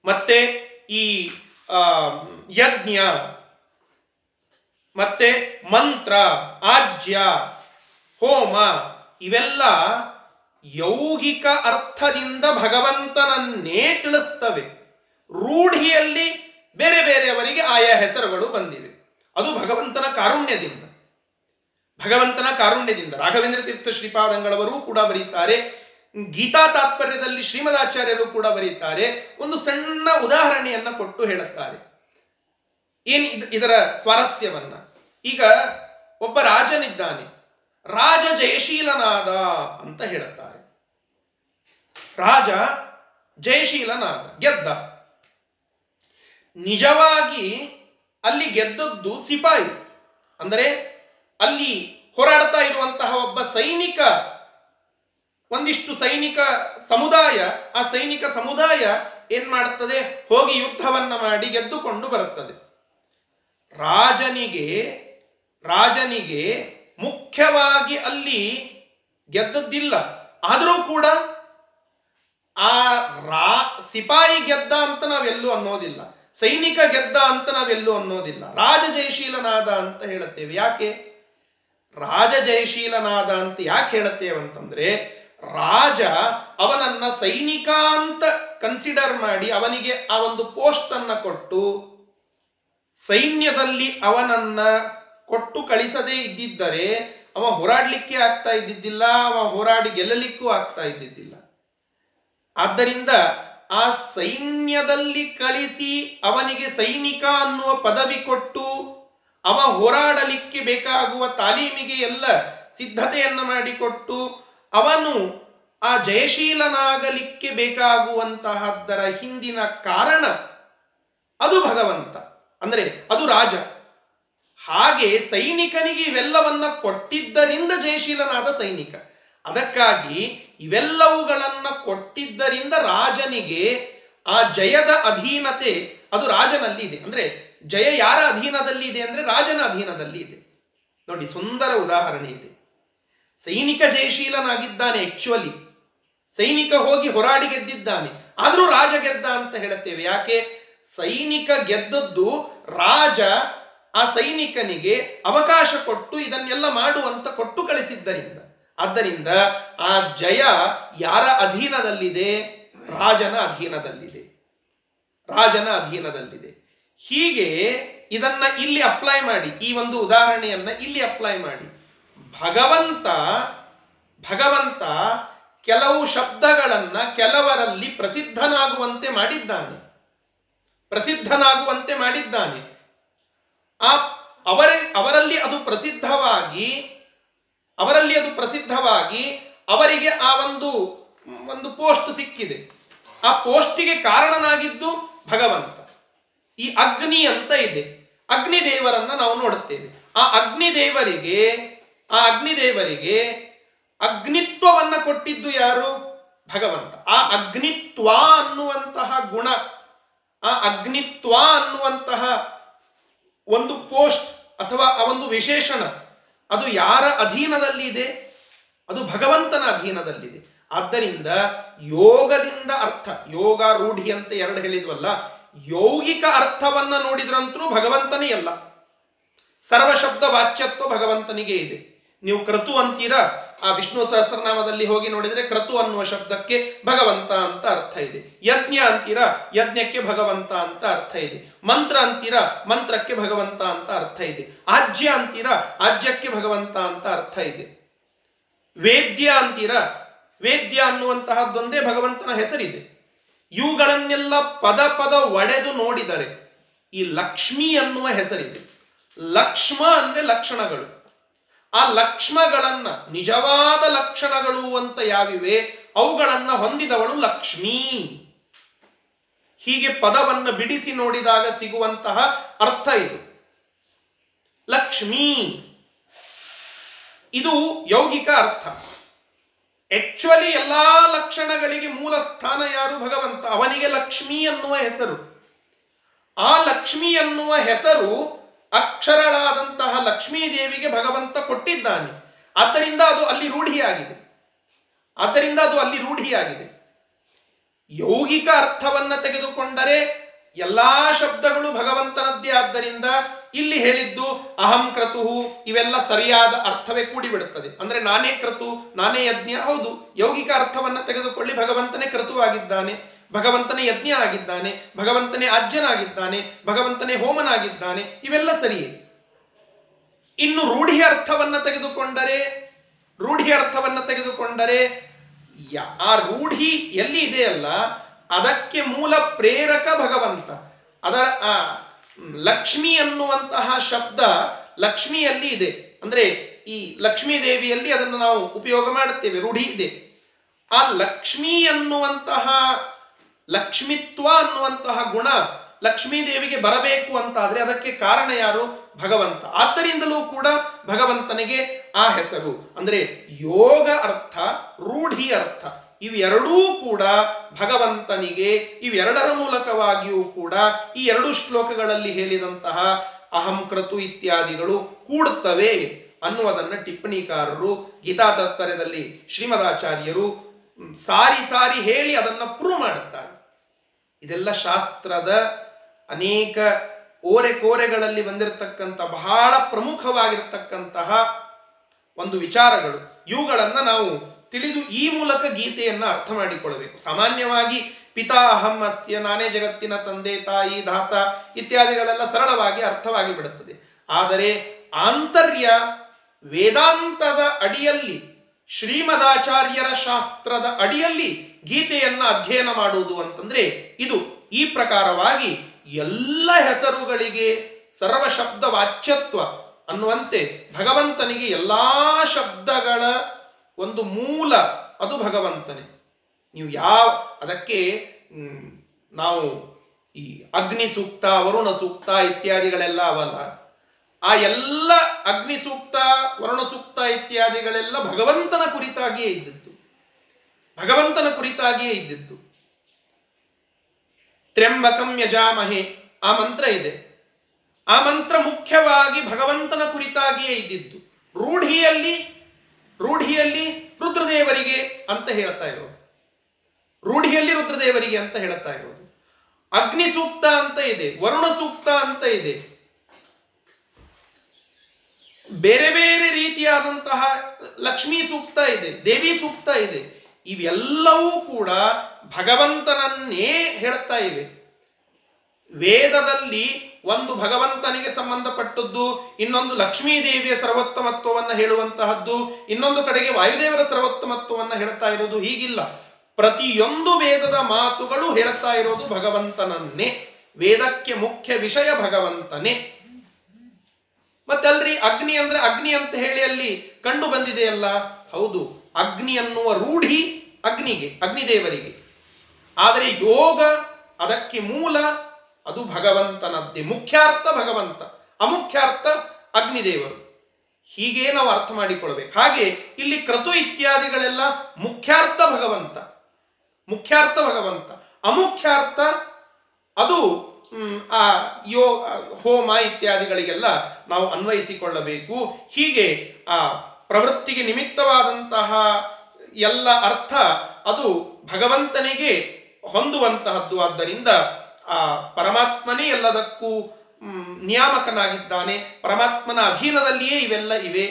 ಮತ್ತೆ ಈ ಯಜ್ಞ. ಮತ್ತೆ ಮಂತ್ರ, ಆಜ್ಯ, ಹೋಮ. ಇವೆಲ್ಲ ಯೌಗಿಕ ಅರ್ಥದಿಂದ ಭಗವಂತನನ್ನೇ ತಿಳಿಸ್ತವೆ. ರೂಢಿಯಲ್ಲಿ ಬೇರೆ ಬೇರೆಯವರಿಗೆ ಆಯಾ ಹೆಸರುಗಳು ಬಂದಿವೆ. ಅದು ಭಗವಂತನ ಕಾರುಣ್ಯದಿಂದ. ಭಗವಂತನ ಕಾರುಣ್ಯದಿಂದ. ರಾಘವೇಂದ್ರ ತೀರ್ಥ ಶ್ರೀಪಾದಂಗಳವರು ಕೂಡ ಬರೀತಾರೆ. ಗೀತಾ ತಾತ್ಪರ್ಯದಲ್ಲಿ ಶ್ರೀಮದಾಚಾರ್ಯರು ಕೂಡ ಬರೀತಾರೆ. ಒಂದು ಸಣ್ಣ ಉದಾಹರಣೆಯನ್ನ ಕೊಟ್ಟು ಹೇಳುತ್ತಾರೆ. ಏನು ಇದ್- ಇದರ ಸ್ವಾರಸ್ಯವನ್ನ? ಈಗ ಒಬ್ಬ ರಾಜನಿದ್ದಾನೆ. ರಾಜ ಜಯಶೀಲನಾದ ಅಂತ ಹೇಳುತ್ತಾರೆ. ರಾಜ ಜಯಶೀಲನಾದ, ಗೆದ್ದ. ನಿಜವಾಗಿ ಅಲ್ಲಿ ಗೆದ್ದದ್ದು ಸಿಪಾಯಿ. ಅಂದರೆ ಅಲ್ಲಿ ಹೋರಾಡ್ತಾ ಇರುವಂತಹ ಒಬ್ಬ ಸೈನಿಕ, ಒಂದಿಷ್ಟು ಸೈನಿಕ ಸಮುದಾಯ, ಆ ಸೈನಿಕ ಸಮುದಾಯ ಏನ್ ಮಾಡುತ್ತದೆ ಹೋಗಿ ಯುದ್ಧವನ್ನ ಮಾಡಿ ಗೆದ್ದುಕೊಂಡು ಬರುತ್ತದೆ. ರಾಜನಿಗೆ ರಾಜನಿಗೆ ಮುಖ್ಯವಾಗಿ ಅಲ್ಲಿ ಗೆದ್ದದ್ದಿಲ್ಲ. ಆದರೂ ಕೂಡ ಆ ರಾ ಸಿಪಾಯಿ ಗೆದ್ದ ಅಂತ ನಾವೆಲ್ಲೂ ಅನ್ನೋದಿಲ್ಲ. ಸೈನಿಕ ಗೆದ್ದ ಅಂತ ನಾವೆಲ್ಲೂ ಅನ್ನೋದಿಲ್ಲ. ರಾಜ ಜಯಶೀಲನಾದ ಅಂತ ಹೇಳುತ್ತೇವೆ. ಯಾಕೆ? ರಾಜ ಜಯಶೀಲನಾದ ಅಂತ ಯಾಕೆ ಹೇಳುತ್ತೇವೆ ಅಂತಂದ್ರೆ, ರಾಜ ಅವನನ್ನ ಸೈನಿಕ ಅಂತ ಕನ್ಸಿಡರ್ ಮಾಡಿ ಅವನಿಗೆ ಆ ಒಂದು ಪೋಸ್ಟ್ ಅನ್ನ ಕೊಟ್ಟು ಸೈನ್ಯದಲ್ಲಿ ಅವನನ್ನ ಕೊಟ್ಟು ಕಳಿಸದೇ ಇದ್ದಿದ್ದರೆ ಅವ ಹೋರಾಡಲಿಕ್ಕೆ ಆಗ್ತಾ ಇದ್ದಿದ್ದಿಲ್ಲ, ಅವ ಹೋರಾಡಿ ಗೆಲ್ಲಲಿಕ್ಕೂ ಆಗ್ತಾ ಇದ್ದಿದ್ದಿಲ್ಲ. ಆದ್ದರಿಂದ ಆ ಸೈನ್ಯದಲ್ಲಿ ಕಳಿಸಿ ಅವನಿಗೆ ಸೈನಿಕ ಅನ್ನುವ ಪದವಿ ಕೊಟ್ಟು ಅವ ಹೋರಾಡಲಿಕ್ಕೆ ಬೇಕಾಗುವ ತಾಲೀಮಿಗೆ ಎಲ್ಲ ಸಿದ್ಧತೆಯನ್ನು ಮಾಡಿಕೊಟ್ಟು ಅವನು ಆ ಜಯಶೀಲನಾಗಲಿಕ್ಕೆ ಬೇಕಾಗುವಂತಹದ್ದರ ಹಿಂದಿನ ಕಾರಣ ಅದು ಭಗವಂತ. ಅಂದರೆ ಅದು ರಾಜ. ಹಾಗೆ ಸೈನಿಕನಿಗೆ ಇವೆಲ್ಲವನ್ನ ಕೊಟ್ಟಿದ್ದರಿಂದ ಜಯಶೀಲನಾದ ಸೈನಿಕ. ಅದಕ್ಕಾಗಿ ಇವೆಲ್ಲವುಗಳನ್ನ ಕೊಟ್ಟಿದ್ದರಿಂದ ರಾಜನಿಗೆ ಆ ಜಯದ ಅಧೀನತೆ, ಅದು ರಾಜನಲ್ಲಿ ಇದೆ ಅಂದ್ರೆ ಜಯ ಯಾರ ಅಧೀನದಲ್ಲಿ ಇದೆ ಅಂದ್ರೆ ರಾಜನ ಅಧೀನದಲ್ಲಿ ಇದೆ ನೋಡಿ, ಸುಂದರ ಉದಾಹರಣೆ ಇದೆ. ಸೈನಿಕ ಜಯಶೀಲನಾಗಿದ್ದಾನೆ ಆಕ್ಚುಲಿ ಸೈನಿಕ ಹೋಗಿ ಹೋರಾಡಿ ಗೆದ್ದಿದ್ದಾನೆ. ಆದರೂ ರಾಜ ಗೆದ್ದ ಅಂತ ಹೇಳುತ್ತೇವೆ. ಯಾಕೆ? ಸೈನಿಕ ಗೆದ್ದದ್ದು ರಾಜ ಆ ಸೈನಿಕನಿಗೆ ಅವಕಾಶ ಕೊಟ್ಟು ಇದನ್ನೆಲ್ಲ ಮಾಡುವಂತ ಕೊಟ್ಟು ಕಳಿಸಿದ್ದರಿಂದ. ಆದ್ದರಿಂದ ಆ ಜಯ ಯಾರ ಅಧೀನದಲ್ಲಿದೆ? ರಾಜನ ಅಧೀನದಲ್ಲಿದೆ. ರಾಜನ ಅಧೀನದಲ್ಲಿದೆ. ಹೀಗೆ ಇದನ್ನ ಇಲ್ಲಿ ಅಪ್ಲೈ ಮಾಡಿ, ಈ ಒಂದು ಉದಾಹರಣೆಯನ್ನ ಇಲ್ಲಿ ಅಪ್ಲೈ ಮಾಡಿ. ಭಗವಂತ ಭಗವಂತ ಕೆಲವು ಶಬ್ದಗಳನ್ನ ಕೆಲವರಲ್ಲಿ ಪ್ರಸಿದ್ಧನಾಗುವಂತೆ ಮಾಡಿದ್ದಾನೆ. ಪ್ರಸಿದ್ಧನಾಗುವಂತೆ ಮಾಡಿದ್ದಾನೆ. ಆ, ಅವರ, ಅವರಲ್ಲಿ ಅದು ಪ್ರಸಿದ್ಧವಾಗಿ, ಅವರಲ್ಲಿ ಅದು ಪ್ರಸಿದ್ಧವಾಗಿ ಅವರಿಗೆ ಆ ಒಂದು ಒಂದು ಪೋಸ್ಟ್ ಸಿಕ್ಕಿದೆ. ಆ ಪೋಸ್ಟಿಗೆ ಕಾರಣನಾಗಿದ್ದು ಭಗವಂತ. ಈ ಅಗ್ನಿ ಅಂತ ಇದೆ. ಅಗ್ನಿ ದೇವರನ್ನ ನಾವು ನೋಡುತ್ತೇವೆ ಆ ಅಗ್ನಿ ದೇವರಿಗೆ ಆ ಅಗ್ನಿ ದೇವರಿಗೆ ಅಗ್ನಿತ್ವವನ್ನ ಕೊಟ್ಟಿದ್ದು ಯಾರು? ಭಗವಂತ. ಆ ಅಗ್ನಿತ್ವ ಅನ್ನುವಂತಹ ಗುಣ, ಆ ಅಗ್ನಿತ್ವ ಅನ್ನುವಂತಹ ಒಂದು ಪೋಸ್ಟ್ ಅಥವಾ ಆ ಒಂದು ವಿಶೇಷಣ, ಅದು ಯಾರ ಅಧೀನದಲ್ಲಿ ಇದೆ ಅದು ಭಗವಂತನ ಅಧೀನದಲ್ಲಿದೆ. ಆದ್ದರಿಂದ ಯೋಗದಿಂದ ಅರ್ಥ ಯೋಗ ರೂಢಿ ಅಂತ ಎರಡು ಹೇಳಿದ್ವಲ್ಲ, ಯೌಗಿಕ ಅರ್ಥವನ್ನು ನೋಡಿದ್ರಂತೂ ಭಗವಂತನೇ ಅಲ್ಲ. ಸರ್ವಶಬ್ದ ವಾಚ್ಯತ್ವ ಭಗವಂತನಿಗೆ ಇದೆ. ನೀವು ಕ್ರತು ಅಂತೀರಾ? ಆ ವಿಷ್ಣು ಸಹಸ್ರನಾಮದಲ್ಲಿ ಹೋಗಿ ನೋಡಿದರೆ ಕ್ರತು ಅನ್ನುವ ಶಬ್ದಕ್ಕೆ ಭಗವಂತ ಅಂತ ಅರ್ಥ ಇದೆ. ಯಜ್ಞ ಅಂತೀರಾ? ಯಜ್ಞಕ್ಕೆ ಭಗವಂತ ಅಂತ ಅರ್ಥ ಇದೆ. ಮಂತ್ರ ಅಂತೀರಾ? ಮಂತ್ರಕ್ಕೆ ಭಗವಂತ ಅಂತ ಅರ್ಥ ಇದೆ. ಆಜ್ಯ ಅಂತೀರಾ? ಆಜ್ಯಕ್ಕೆ ಭಗವಂತ ಅಂತ ಅರ್ಥ ಇದೆ. ವೇದ್ಯ ಅಂತೀರಾ? ವೇದ್ಯ ಅನ್ನುವಂತಹದ್ದೊಂದೇ ಭಗವಂತನ ಹೆಸರಿದೆ. ಇವುಗಳನ್ನೆಲ್ಲ ಪದ ಪದ ಒಡೆದು ನೋಡಿದರೆ ಈ ಲಕ್ಷ್ಮಿ ಅನ್ನುವ ಹೆಸರಿದೆ. ಲಕ್ಷ್ಮ ಅಂದ್ರೆ ಲಕ್ಷಣಗಳು. ಆ ಲಕ್ಷ್ಮಗಳನ್ನ, ನಿಜವಾದ ಲಕ್ಷಣಗಳು ಅಂತ ಯಾವಿವೆ, ಅವುಗಳನ್ನು ಹೊಂದಿದವಳು ಲಕ್ಷ್ಮೀ. ಹೀಗೆ ಪದವನ್ನು ಬಿಡಿಸಿ ನೋಡಿದಾಗ ಸಿಗುವಂತಹ ಅರ್ಥ ಇದು. ಲಕ್ಷ್ಮೀ. ಇದು ಯೌಗಿಕ ಅರ್ಥ. ಆಕ್ಚುಲಿ ಎಲ್ಲಾ ಲಕ್ಷಣಗಳಿಗೆ ಮೂಲ ಸ್ಥಾನ ಯಾರು ಭಗವಂತ? ಅವನಿಗೆ ಲಕ್ಷ್ಮಿ ಅನ್ನುವ ಹೆಸರು. ಆ ಲಕ್ಷ್ಮಿ ಅನ್ನುವ ಹೆಸರು ಅಕ್ಷರಳಾದಂತಹ ಲಕ್ಷ್ಮೀ ದೇವಿಗೆ ಭಗವಂತ ಕೊಟ್ಟಿದ್ದಾನೆ. ಆದ್ದರಿಂದ ಅದು ಅಲ್ಲಿ ರೂಢಿಯಾಗಿದೆ. ಆದ್ದರಿಂದ ಅದು ಅಲ್ಲಿ ರೂಢಿಯಾಗಿದೆ. ಯೌಗಿಕ ಅರ್ಥವನ್ನ ತೆಗೆದುಕೊಂಡರೆ ಎಲ್ಲಾ ಶಬ್ದಗಳು ಭಗವಂತನದ್ದೇ ಆದ್ದರಿಂದ ಇಲ್ಲಿ ಹೇಳಿದ್ದು ಅಹಂ ಕ್ರತು ಇವೆಲ್ಲ ಸರಿಯಾದ ಅರ್ಥವೇ ಕೂಡಿಬಿಡುತ್ತದೆ. ಅಂದ್ರೆ ನಾನೇ ಕ್ರತು, ನಾನೇ ಯಜ್ಞ, ಹೌದು, ಯೌಗಿಕ ಅರ್ಥವನ್ನ ತೆಗೆದುಕೊಳ್ಳಿ ಭಗವಂತನೇ ಕ್ರತುವಾಗಿದ್ದಾನೆ. ಭಗವಂತನೇ ಯಜ್ಞನಾಗಿದ್ದಾನೆ, ಭಗವಂತನೇ ಅಜ್ಜನಾಗಿದ್ದಾನೆ ಭಗವಂತನೇ ಹೋಮನಾಗಿದ್ದಾನೆ, ಇವೆಲ್ಲ ಸರಿಯೇ. ಇನ್ನು ರೂಢಿ ಅರ್ಥವನ್ನು ತೆಗೆದುಕೊಂಡರೆ ರೂಢಿ ಅರ್ಥವನ್ನು ತೆಗೆದುಕೊಂಡರೆ ಆ ರೂಢಿ ಎಲ್ಲಿ ಇದೆಯಲ್ಲ ಅದಕ್ಕೆ ಮೂಲ ಪ್ರೇರಕ ಭಗವಂತ. ಅದರ, ಆ ಲಕ್ಷ್ಮಿ ಅನ್ನುವಂತಹ ಶಬ್ದ ಲಕ್ಷ್ಮಿಯಲ್ಲಿ ಇದೆ. ಅಂದರೆ ಈ ಲಕ್ಷ್ಮೀ ದೇವಿಯಲ್ಲಿ ಅದನ್ನು ನಾವು ಉಪಯೋಗ ಮಾಡುತ್ತೇವೆ, ರೂಢಿ ಇದೆ. ಆ ಲಕ್ಷ್ಮಿ ಅನ್ನುವಂತಹ ಲಕ್ಷ್ಮಿತ್ವ ಅನ್ನುವಂತಹ ಗುಣ ಲಕ್ಷ್ಮೀದೇವಿಗೆ ಬರಬೇಕು ಅಂತಾದರೆ ಅದಕ್ಕೆ ಕಾರಣ ಯಾರು? ಭಗವಂತ. ಆದ್ದರಿಂದಲೂ ಕೂಡ ಭಗವಂತನಿಗೆ ಆ ಹೆಸರು. ಅಂದರೆ ಯೋಗ ಅರ್ಥ, ರೂಢಿ ಅರ್ಥ. ಇವೆರಡೂ ಕೂಡ ಭಗವಂತನಿಗೆ, ಇವೆರಡರ ಮೂಲಕವಾಗಿಯೂ ಕೂಡ ಈ ಎರಡು ಶ್ಲೋಕಗಳಲ್ಲಿ ಹೇಳಿದಂತಹ ಅಹಂ ಕ್ರತು ಇತ್ಯಾದಿಗಳು ಕೂಡುತ್ತವೆ ಅನ್ನುವುದನ್ನು ಟಿಪ್ಪಣಿಕಾರರು, ಗೀತಾ ತಾತ್ಪರ್ಯದಲ್ಲಿ ಶ್ರೀಮದಾಚಾರ್ಯರು ಸಾರಿ ಸಾರಿ ಹೇಳಿ ಅದನ್ನು ಪ್ರೂವ್ ಮಾಡುತ್ತಾರೆ. ಇದೆಲ್ಲ ಶಾಸ್ತ್ರದ ಅನೇಕ ಓರೆ ಕೋರೆಗಳಲ್ಲಿ ಬಂದಿರತಕ್ಕಂಥ, ಬಹಳ ಪ್ರಮುಖವಾಗಿರ್ತಕ್ಕಂತಹ ಒಂದು ವಿಚಾರಗಳು. ಇವುಗಳನ್ನು ನಾವು ತಿಳಿದು ಈ ಮೂಲಕ ಗೀತೆಯನ್ನು ಅರ್ಥ ಮಾಡಿಕೊಳ್ಳಬೇಕು. ಸಾಮಾನ್ಯವಾಗಿ ಪಿತಾ ಅಹಂ ಅಸ್ಯ, ನಾನೇ ಜಗತ್ತಿನ ತಂದೆ, ತಾಯಿ ಧಾತ ಇತ್ಯಾದಿಗಳೆಲ್ಲ ಸರಳವಾಗಿ ಅರ್ಥವಾಗಿ ಬಿಡುತ್ತದೆ. ಆದರೆ ಆಂತರ್ಯ ವೇದಾಂತದ ಅಡಿಯಲ್ಲಿ, ಶ್ರೀಮದಾಚಾರ್ಯರ ಶಾಸ್ತ್ರದ ಅಡಿಯಲ್ಲಿ ಗೀತೆಯನ್ನ ಅಧ್ಯಯನ ಮಾಡುವುದು ಅಂತಂದ್ರೆ ಇದು ಈ ಪ್ರಕಾರವಾಗಿ ಎಲ್ಲ ಹೆಸರುಗಳಿಗೆ ಸರ್ವ ಶಬ್ದ ವಾಚ್ಯತ್ವ ಅನ್ನುವಂತೆ ಭಗವಂತನಿಗೆ ಎಲ್ಲಾ ಶಬ್ದಗಳ ಒಂದು ಮೂಲ ಅದು ಭಗವಂತನೇ. ನೀವು ಯಾವ, ಅದಕ್ಕೆ ನಾವು ಈ ಅಗ್ನಿ ಸೂಕ್ತ, ವರುಣ ಸೂಕ್ತ ಇತ್ಯಾದಿಗಳೆಲ್ಲ ಅವಲ್ಲ. ಆ ಎಲ್ಲ ಅಗ್ನಿ ಸೂಕ್ತ, ವರುಣ ಸೂಕ್ತ ಇತ್ಯಾದಿಗಳೆಲ್ಲ ಭಗವಂತನ ಕುರಿತಾಗಿಯೇ ಇದ್ದದ್ದು. ಭಗವಂತನ ಕುರಿತಾಗಿಯೇ ಇದ್ದಿದ್ದು. ತ್ರ್ಯಂಬಕಂ ಯಜಾಮಹೆ. ಆ ಮಂತ್ರ ಇದೆ. ಆ ಮಂತ್ರ ಮುಖ್ಯವಾಗಿ ಭಗವಂತನ ಕುರಿತಾಗಿಯೇ ಇದ್ದಿದ್ದು. ರೂಢಿಯಲ್ಲಿ ರೂಢಿಯಲ್ಲಿ ರುದ್ರದೇವರಿಗೆ ಅಂತ ಹೇಳ್ತಾ ಇರೋದು. ರೂಢಿಯಲ್ಲಿ ರುದ್ರದೇವರಿಗೆ ಅಂತ ಹೇಳ್ತಾ ಇರೋದು. ಅಗ್ನಿ ಸೂಕ್ತ ಅಂತ ಇದೆ ವರುಣ ಸೂಕ್ತ ಅಂತ ಇದೆ. ಬೇರೆ ಬೇರೆ ರೀತಿಯಾದಂತಹ ಲಕ್ಷ್ಮೀ ಸೂಕ್ತ ಇದೆ ದೇವಿ ಸೂಕ್ತ ಇದೆ. ಇವೆಲ್ಲವೂ ಕೂಡ ಭಗವಂತನನ್ನೇ ಹೇಳ್ತಾ ಇವೆ. ವೇದದಲ್ಲಿ ಒಂದು ಭಗವಂತನಿಗೆ ಸಂಬಂಧಪಟ್ಟದ್ದು, ಇನ್ನೊಂದು ಲಕ್ಷ್ಮೀದೇವಿಯ ಸರ್ವೋತ್ತಮತ್ವವನ್ನು ಹೇಳುವಂತಹದ್ದು, ಇನ್ನೊಂದು ಕಡೆಗೆ ವಾಯುದೇವರ ಸರ್ವೋತ್ತಮತ್ವವನ್ನು ಹೇಳ್ತಾ ಇರೋದು ಹೀಗಿಲ್ಲ. ಪ್ರತಿಯೊಂದು ವೇದದ ಮಾತುಗಳು ಹೇಳ್ತಾ ಇರೋದು ಭಗವಂತನನ್ನೇ. ವೇದಕ್ಕೆ ಮುಖ್ಯ ವಿಷಯ ಭಗವಂತನೇ. ಮತ್ತಲ್ರಿ ಅಗ್ನಿ ಅಂದ್ರೆ ಅಗ್ನಿ ಅಂತ ಹೇಳಿ ಅಲ್ಲಿ ಕಂಡು ಬಂದಿದೆಯಲ್ಲ? ಹೌದು. ಅಗ್ನಿ ಅನ್ನುವ ರೂಢಿ ಅಗ್ನಿಗೆ, ಅಗ್ನಿದೇವರಿಗೆ. ಆದರೆ ಯೋಗ ಅದಕ್ಕೆ ಮೂಲ, ಅದು ಭಗವಂತನದ್ದೇ ಮುಖ್ಯಾರ್ಥ ಭಗವಂತ, ಅಮುಖ್ಯಾರ್ಥ ಅಗ್ನಿದೇವರು. ಹೀಗೆ ನಾವು ಅರ್ಥ ಮಾಡಿಕೊಳ್ಬೇಕು. ಹಾಗೆ ಇಲ್ಲಿ ಕ್ರತು ಇತ್ಯಾದಿಗಳೆಲ್ಲ ಮುಖ್ಯಾರ್ಥ ಭಗವಂತ ಮುಖ್ಯಾರ್ಥ ಭಗವಂತ, ಅಮುಖ್ಯಾರ್ಥ ಅದು ಆ ಯೋ ಹೋಮ ಇತ್ಯಾದಿಗಳಿಗೆಲ್ಲ ನಾವು ಅನ್ವಯಿಸಿಕೊಳ್ಳಬೇಕು. ಹೀಗೆ ಆ ಪ್ರವೃತ್ತಿಗೆ ನಿಮಿತ್ತವಾದಂತಹ ಎಲ್ಲ ಅರ್ಥ ಅದು ಭಗವಂತನಿಗೆ ಹೊಂದುವಂತಹದ್ದು. ಆದ್ದರಿಂದ ಆ ಪರಮಾತ್ಮನೇ ಎಲ್ಲದಕ್ಕೂ ನಿಯಾಮಕನಾಗಿದ್ದಾನೆ. ಪರಮಾತ್ಮನ ಅಧೀನದಲ್ಲಿಯೇ ಇವೆಲ್ಲ ಇವೆ.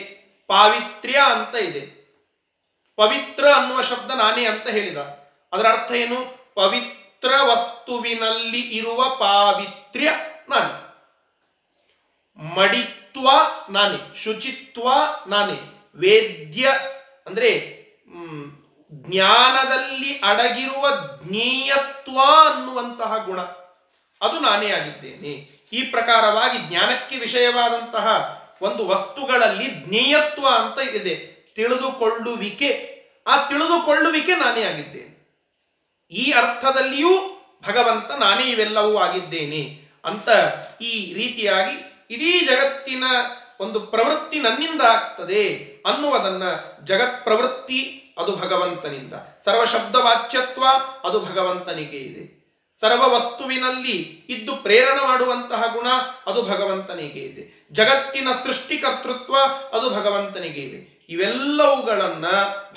ಪಾವಿತ್ರ್ಯ ಅಂತ ಇದೆ. ಪವಿತ್ರ ಅನ್ನುವ ಶಬ್ದ ನಾನೇ ಅಂತ ಹೇಳಿದ. ಅದರ ಅರ್ಥ ಏನು? ಪವಿತ್ರ ವಸ್ತುವಿನಲ್ಲಿ ಇರುವ ಪಾವಿತ್ರ್ಯ ನಾನೇ. ಮಡಿತ್ವ ನಾನೇ, ಶುಚಿತ್ವ ನಾನೇ. ವೇದ್ಯ ಅಂದರೆ ಜ್ಞಾನದಲ್ಲಿ ಅಡಗಿರುವ ಜ್ಞೇಯತ್ವ ಅನ್ನುವಂತಹ ಗುಣ. ಅದು ನಾನೇ ಆಗಿದ್ದೇನೆ. ಈ ಪ್ರಕಾರವಾಗಿ ಜ್ಞಾನಕ್ಕೆ ವಿಷಯವಾದಂತಹ ಒಂದು ವಸ್ತುಗಳಲ್ಲಿ ಜ್ಞೇಯತ್ವ ಅಂತ ಇದೆ. ತಿಳಿದುಕೊಳ್ಳುವಿಕೆ. ಆ ತಿಳಿದುಕೊಳ್ಳುವಿಕೆ ನಾನೇ ಆಗಿದ್ದೇನೆ. ಈ ಅರ್ಥದಲ್ಲಿಯೂ ಭಗವಂತ ನಾನೇ ಇವೆಲ್ಲವೂ ಆಗಿದ್ದೇನೆ ಅಂತ ಈ ರೀತಿಯಾಗಿ ಇಡೀ ಜಗತ್ತಿನ ಒಂದು ಪ್ರವೃತ್ತಿ ನನ್ನಿಂದ ಆಗ್ತದೆ. ಅನ್ನುವುದನ್ನ ಜಗತ್ ಪ್ರವೃತ್ತಿ, ಅದು ಭಗವಂತನಿಂದ. ಸರ್ವ ಶಬ್ದ ವಾಚ್ಯತ್ವ ಅದು ಭಗವಂತನಿಗೆ ಇದೆ. ಸರ್ವ ವಸ್ತುವಿನಲ್ಲಿ ಇದ್ದು ಪ್ರೇರಣ ಮಾಡುವಂತಹ ಗುಣ, ಅದು ಭಗವಂತನಿಗೆ ಇದೆ. ಜಗತ್ತಿನ ಸೃಷ್ಟಿಕರ್ತೃತ್ವ, ಅದು ಭಗವಂತನಿಗೆ ಇದೆ. ಇವೆಲ್ಲವುಗಳನ್ನ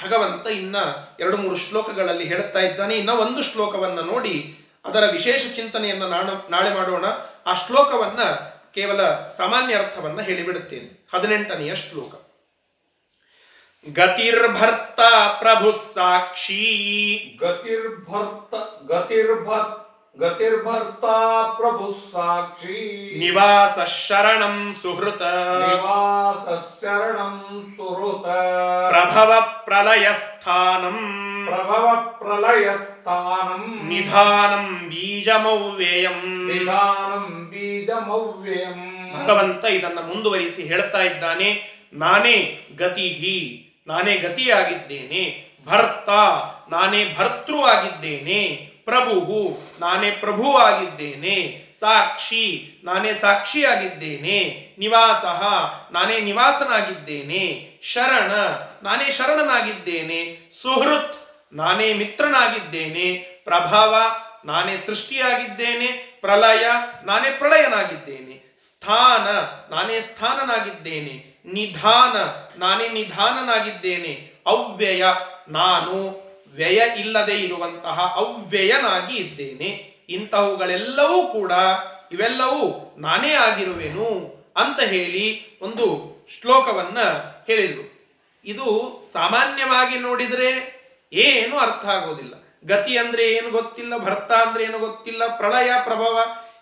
ಭಗವಂತ ಇನ್ನ ಎರಡು ಮೂರು ಶ್ಲೋಕಗಳಲ್ಲಿ ಹೇಳ್ತಾ ಇದ್ದಾನೆ. ಇನ್ನ ಒಂದು ಶ್ಲೋಕವನ್ನ ನೋಡಿ, ಅದರ ವಿಶೇಷ ಚಿಂತನೆಯನ್ನ ನಾಣ, ನಾಳೆ ಮಾಡೋಣ. ಆ ಶ್ಲೋಕವನ್ನ ಕೇವಲ ಸಾಮಾನ್ಯ ಅರ್ಥವನ್ನ ಹೇಳಿಬಿಡುತ್ತೇನೆ. ಹದಿನೆಂಟನೆಯ ಶ್ಲೋಕ. ಗತಿರ್ಭರ್ತ ಪ್ರಭು ಸಾಕ್ಷಿ. ಗತಿರ್ಭರ್ತ ಗತಿರ್ಭರ್ತ ಗತಿರ್ಭರ್ತಾ ಪ್ರಭು ಸಾಕ್ಷಿ. ನಿವಾಸ ಶರಣಂ ಸುಹೃತ. ನಿವಾಸ ಶರಣಂ ಸುಹೃತ. ಪ್ರಭವ ಪ್ರಲಯ ಸ್ಥಾನಂ. ಪ್ರಭವ ಪ್ರಲಯ ಸ್ಥಾನಂ. ನಿಧಾನಂ ಬೀಜಮವ್ಯಯಂ. ನಿಧಾನಂ ಬೀಜಮವ್ಯಯಂ. ಭಗವಂತ ಇದನ್ನ ಮುಂದುವರಿಸಿ ಹೇಳ್ತಾ ಇದ್ದಾನೆ ನಾನೇ ಗತಿಹಿ. ನಾನೇ ಗತಿಯಾಗಿದ್ದೇನೆ, ಭರ್ತ, ನಾನೇ ಭರ್ತೃ ಆಗಿದ್ದೇನೆ ಪ್ರಭು ನಾನೇ ಪ್ರಭು ಆಗಿದ್ದೇನೆ, ಸಾಕ್ಷಿ, ನಾನೇ ಸಾಕ್ಷಿಯಾಗಿದ್ದೇನೆ ನಿವಾಸ, ನಾನೇ ನಿವಾಸನಾಗಿದ್ದೇನೆ, ಶರಣ, ನಾನೇ ಶರಣನಾಗಿದ್ದೇನೆ, ಸುಹೃತ್, ನಾನೇ ಮಿತ್ರನಾಗಿದ್ದೇನೆ, ಪ್ರಭಾವ, ನಾನೇ ಸೃಷ್ಟಿಯಾಗಿದ್ದೇನೆ, ಪ್ರಲಯ, ನಾನೇ ಪ್ರಳಯನಾಗಿದ್ದೇನೆ. ಸ್ಥಾನ, ನಾನೇ ಸ್ಥಾನನಾಗಿದ್ದೇನೆ, ನಿಧಾನ, ನಾನೇ ನಿಧಾನನಾಗಿದ್ದೇನೆ, ಅವ್ಯಯ, ನಾನು ವ್ಯಯ ಇಲ್ಲದೆ ಇರುವಂತಹ ಅವ್ಯಯನಾಗಿ ಇದ್ದೇನೆ. ಇಂತಹವುಗಳೆಲ್ಲವೂ ಕೂಡ ಇವೆಲ್ಲವೂ ನಾನೇ ಆಗಿರುವೆನು ಅಂತ ಹೇಳಿ ಒಂದು ಶ್ಲೋಕವನ್ನ ಹೇಳಿದರು. ಇದು ಸಾಮಾನ್ಯವಾಗಿ ನೋಡಿದರೆ ಏನು ಅರ್ಥ ಆಗೋದಿಲ್ಲ. ಗತಿ ಅಂದರೆ ಏನು ಗೊತ್ತಿಲ್ಲ, ಭರ್ತ ಅಂದರೆ ಏನು ಗೊತ್ತಿಲ್ಲ, ಪ್ರಳಯ, ಪ್ರಭವ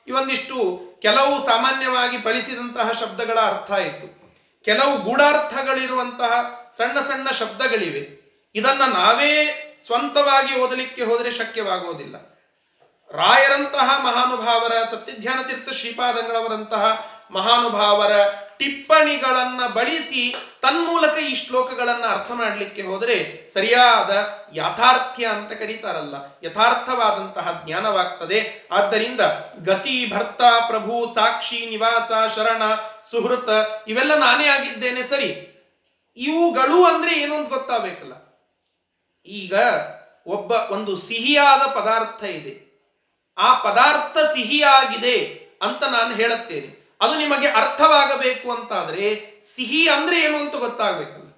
ಇವೊಂದಿಷ್ಟು ಕೆಲವು ಸಾಮಾನ್ಯವಾಗಿ ಬಳಸಿದಂತಹ ಶಬ್ದಗಳ ಅರ್ಥ ಇತ್ತು. ಕೆಲವು ಗೂಢಾರ್ಥಗಳಿರುವಂತಹ ಸಣ್ಣ ಸಣ್ಣ ಶಬ್ದಗಳಿವೆ. ಇದನ್ನು ನಾವೇ ಸ್ವಂತವಾಗಿ ಓದಲಿಕ್ಕೆ ಹೋದರೆ ಶಕ್ಯವಾಗುವುದಿಲ್ಲ. ರಾಯರಂತಹ ಮಹಾನುಭಾವರ ಸತ್ಯಧ್ಯಾನ ತೀರ್ಥ ಶ್ರೀಪಾದಂಗಳವರಂತಹ ಮಹಾನುಭಾವರ ಟಿಪ್ಪಣಿಗಳನ್ನ ಬಳಸಿ ತನ್ಮೂಲಕ ಈ ಶ್ಲೋಕಗಳನ್ನ ಅರ್ಥ ಮಾಡಲಿಕ್ಕೆ ಹೋದರೆ ಸರಿಯಾದ ಯಾಥಾರ್ಥ್ಯ ಅಂತ ಕರೀತಾರಲ್ಲ. ಯಥಾರ್ಥವಾದಂತಹ ಜ್ಞಾನವಾಗ್ತದೆ. ಆದ್ದರಿಂದ ಗತಿ, ಭರ್ತ, ಪ್ರಭು, ಸಾಕ್ಷಿ, ನಿವಾಸ, ಶರಣ, ಸುಹೃತ ಇವೆಲ್ಲ ನಾನೇ ಆಗಿದ್ದೇನೆ, ಸರಿ. ಇವುಗಳು ಅಂದ್ರೆ ಏನು ಅಂತ ಗೊತ್ತಾಗಬೇಕಲ್ಲ. ಈಗ ಒಬ್ಬ ಒಂದು ಸಿಹಿಯಾದ ಪದಾರ್ಥ ಇದೆ. ಆ ಪದಾರ್ಥ ಸಿಹಿಯಾಗಿದೆ ಅಂತ ನಾನು ಹೇಳುತ್ತೇನೆ. ಅದು ನಿಮಗೆ ಅರ್ಥವಾಗಬೇಕು ಅಂತಾದರೆ ಸಿಹಿ ಅಂದ್ರೆ ಏನು ಅಂತ ಗೊತ್ತಾಗಬೇಕಲ್ಲ.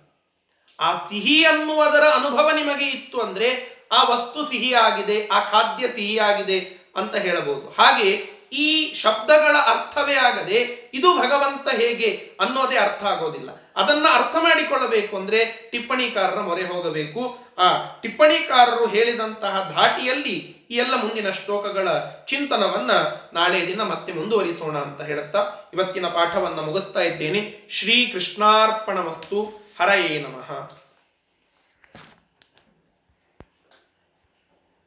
ಆ ಸಿಹಿ ಅನ್ನುವುದರ ಅನುಭವ ನಿಮಗೆ ಇತ್ತು ಅಂದರೆ ಆ ವಸ್ತು ಸಿಹಿಯಾಗಿದೆ, ಆ ಖಾದ್ಯ ಸಿಹಿಯಾಗಿದೆ ಅಂತ ಹೇಳಬಹುದು. ಹಾಗೆ ಈ ಶಬ್ದಗಳ ಅರ್ಥವೇ ಆಗದೆ ಇದು ಭಗವಂತ ಹೇಗೆ ಅನ್ನೋದೇ ಅರ್ಥ ಆಗೋದಿಲ್ಲ. ಅದನ್ನ ಅರ್ಥ ಮಾಡಿಕೊಳ್ಳಬೇಕು ಅಂದ್ರೆ ಟಿಪ್ಪಣಿಕಾರರ ಮೊರೆ ಹೋಗಬೇಕು. ಆ ಟಿಪ್ಪಣಿಕಾರರು ಹೇಳಿದಂತಹ ಧಾಟಿಯಲ್ಲಿ ಈ ಎಲ್ಲ ಮುಂದಿನ ಶ್ಲೋಕಗಳ ಚಿಂತನವನ್ನ ನಾಳೆ ದಿನ ಮತ್ತೆ ಮುಂದುವರಿಸೋಣ ಅಂತ ಹೇಳುತ್ತಾ ಇವತ್ತಿನ ಪಾಠವನ್ನ ಮುಗಿಸ್ತಾ ಇದ್ದೇನೆ. ಶ್ರೀ ಕೃಷ್ಣಾರ್ಪಣ ವಸ್ತು ಹರಯೇ ನಮಃ.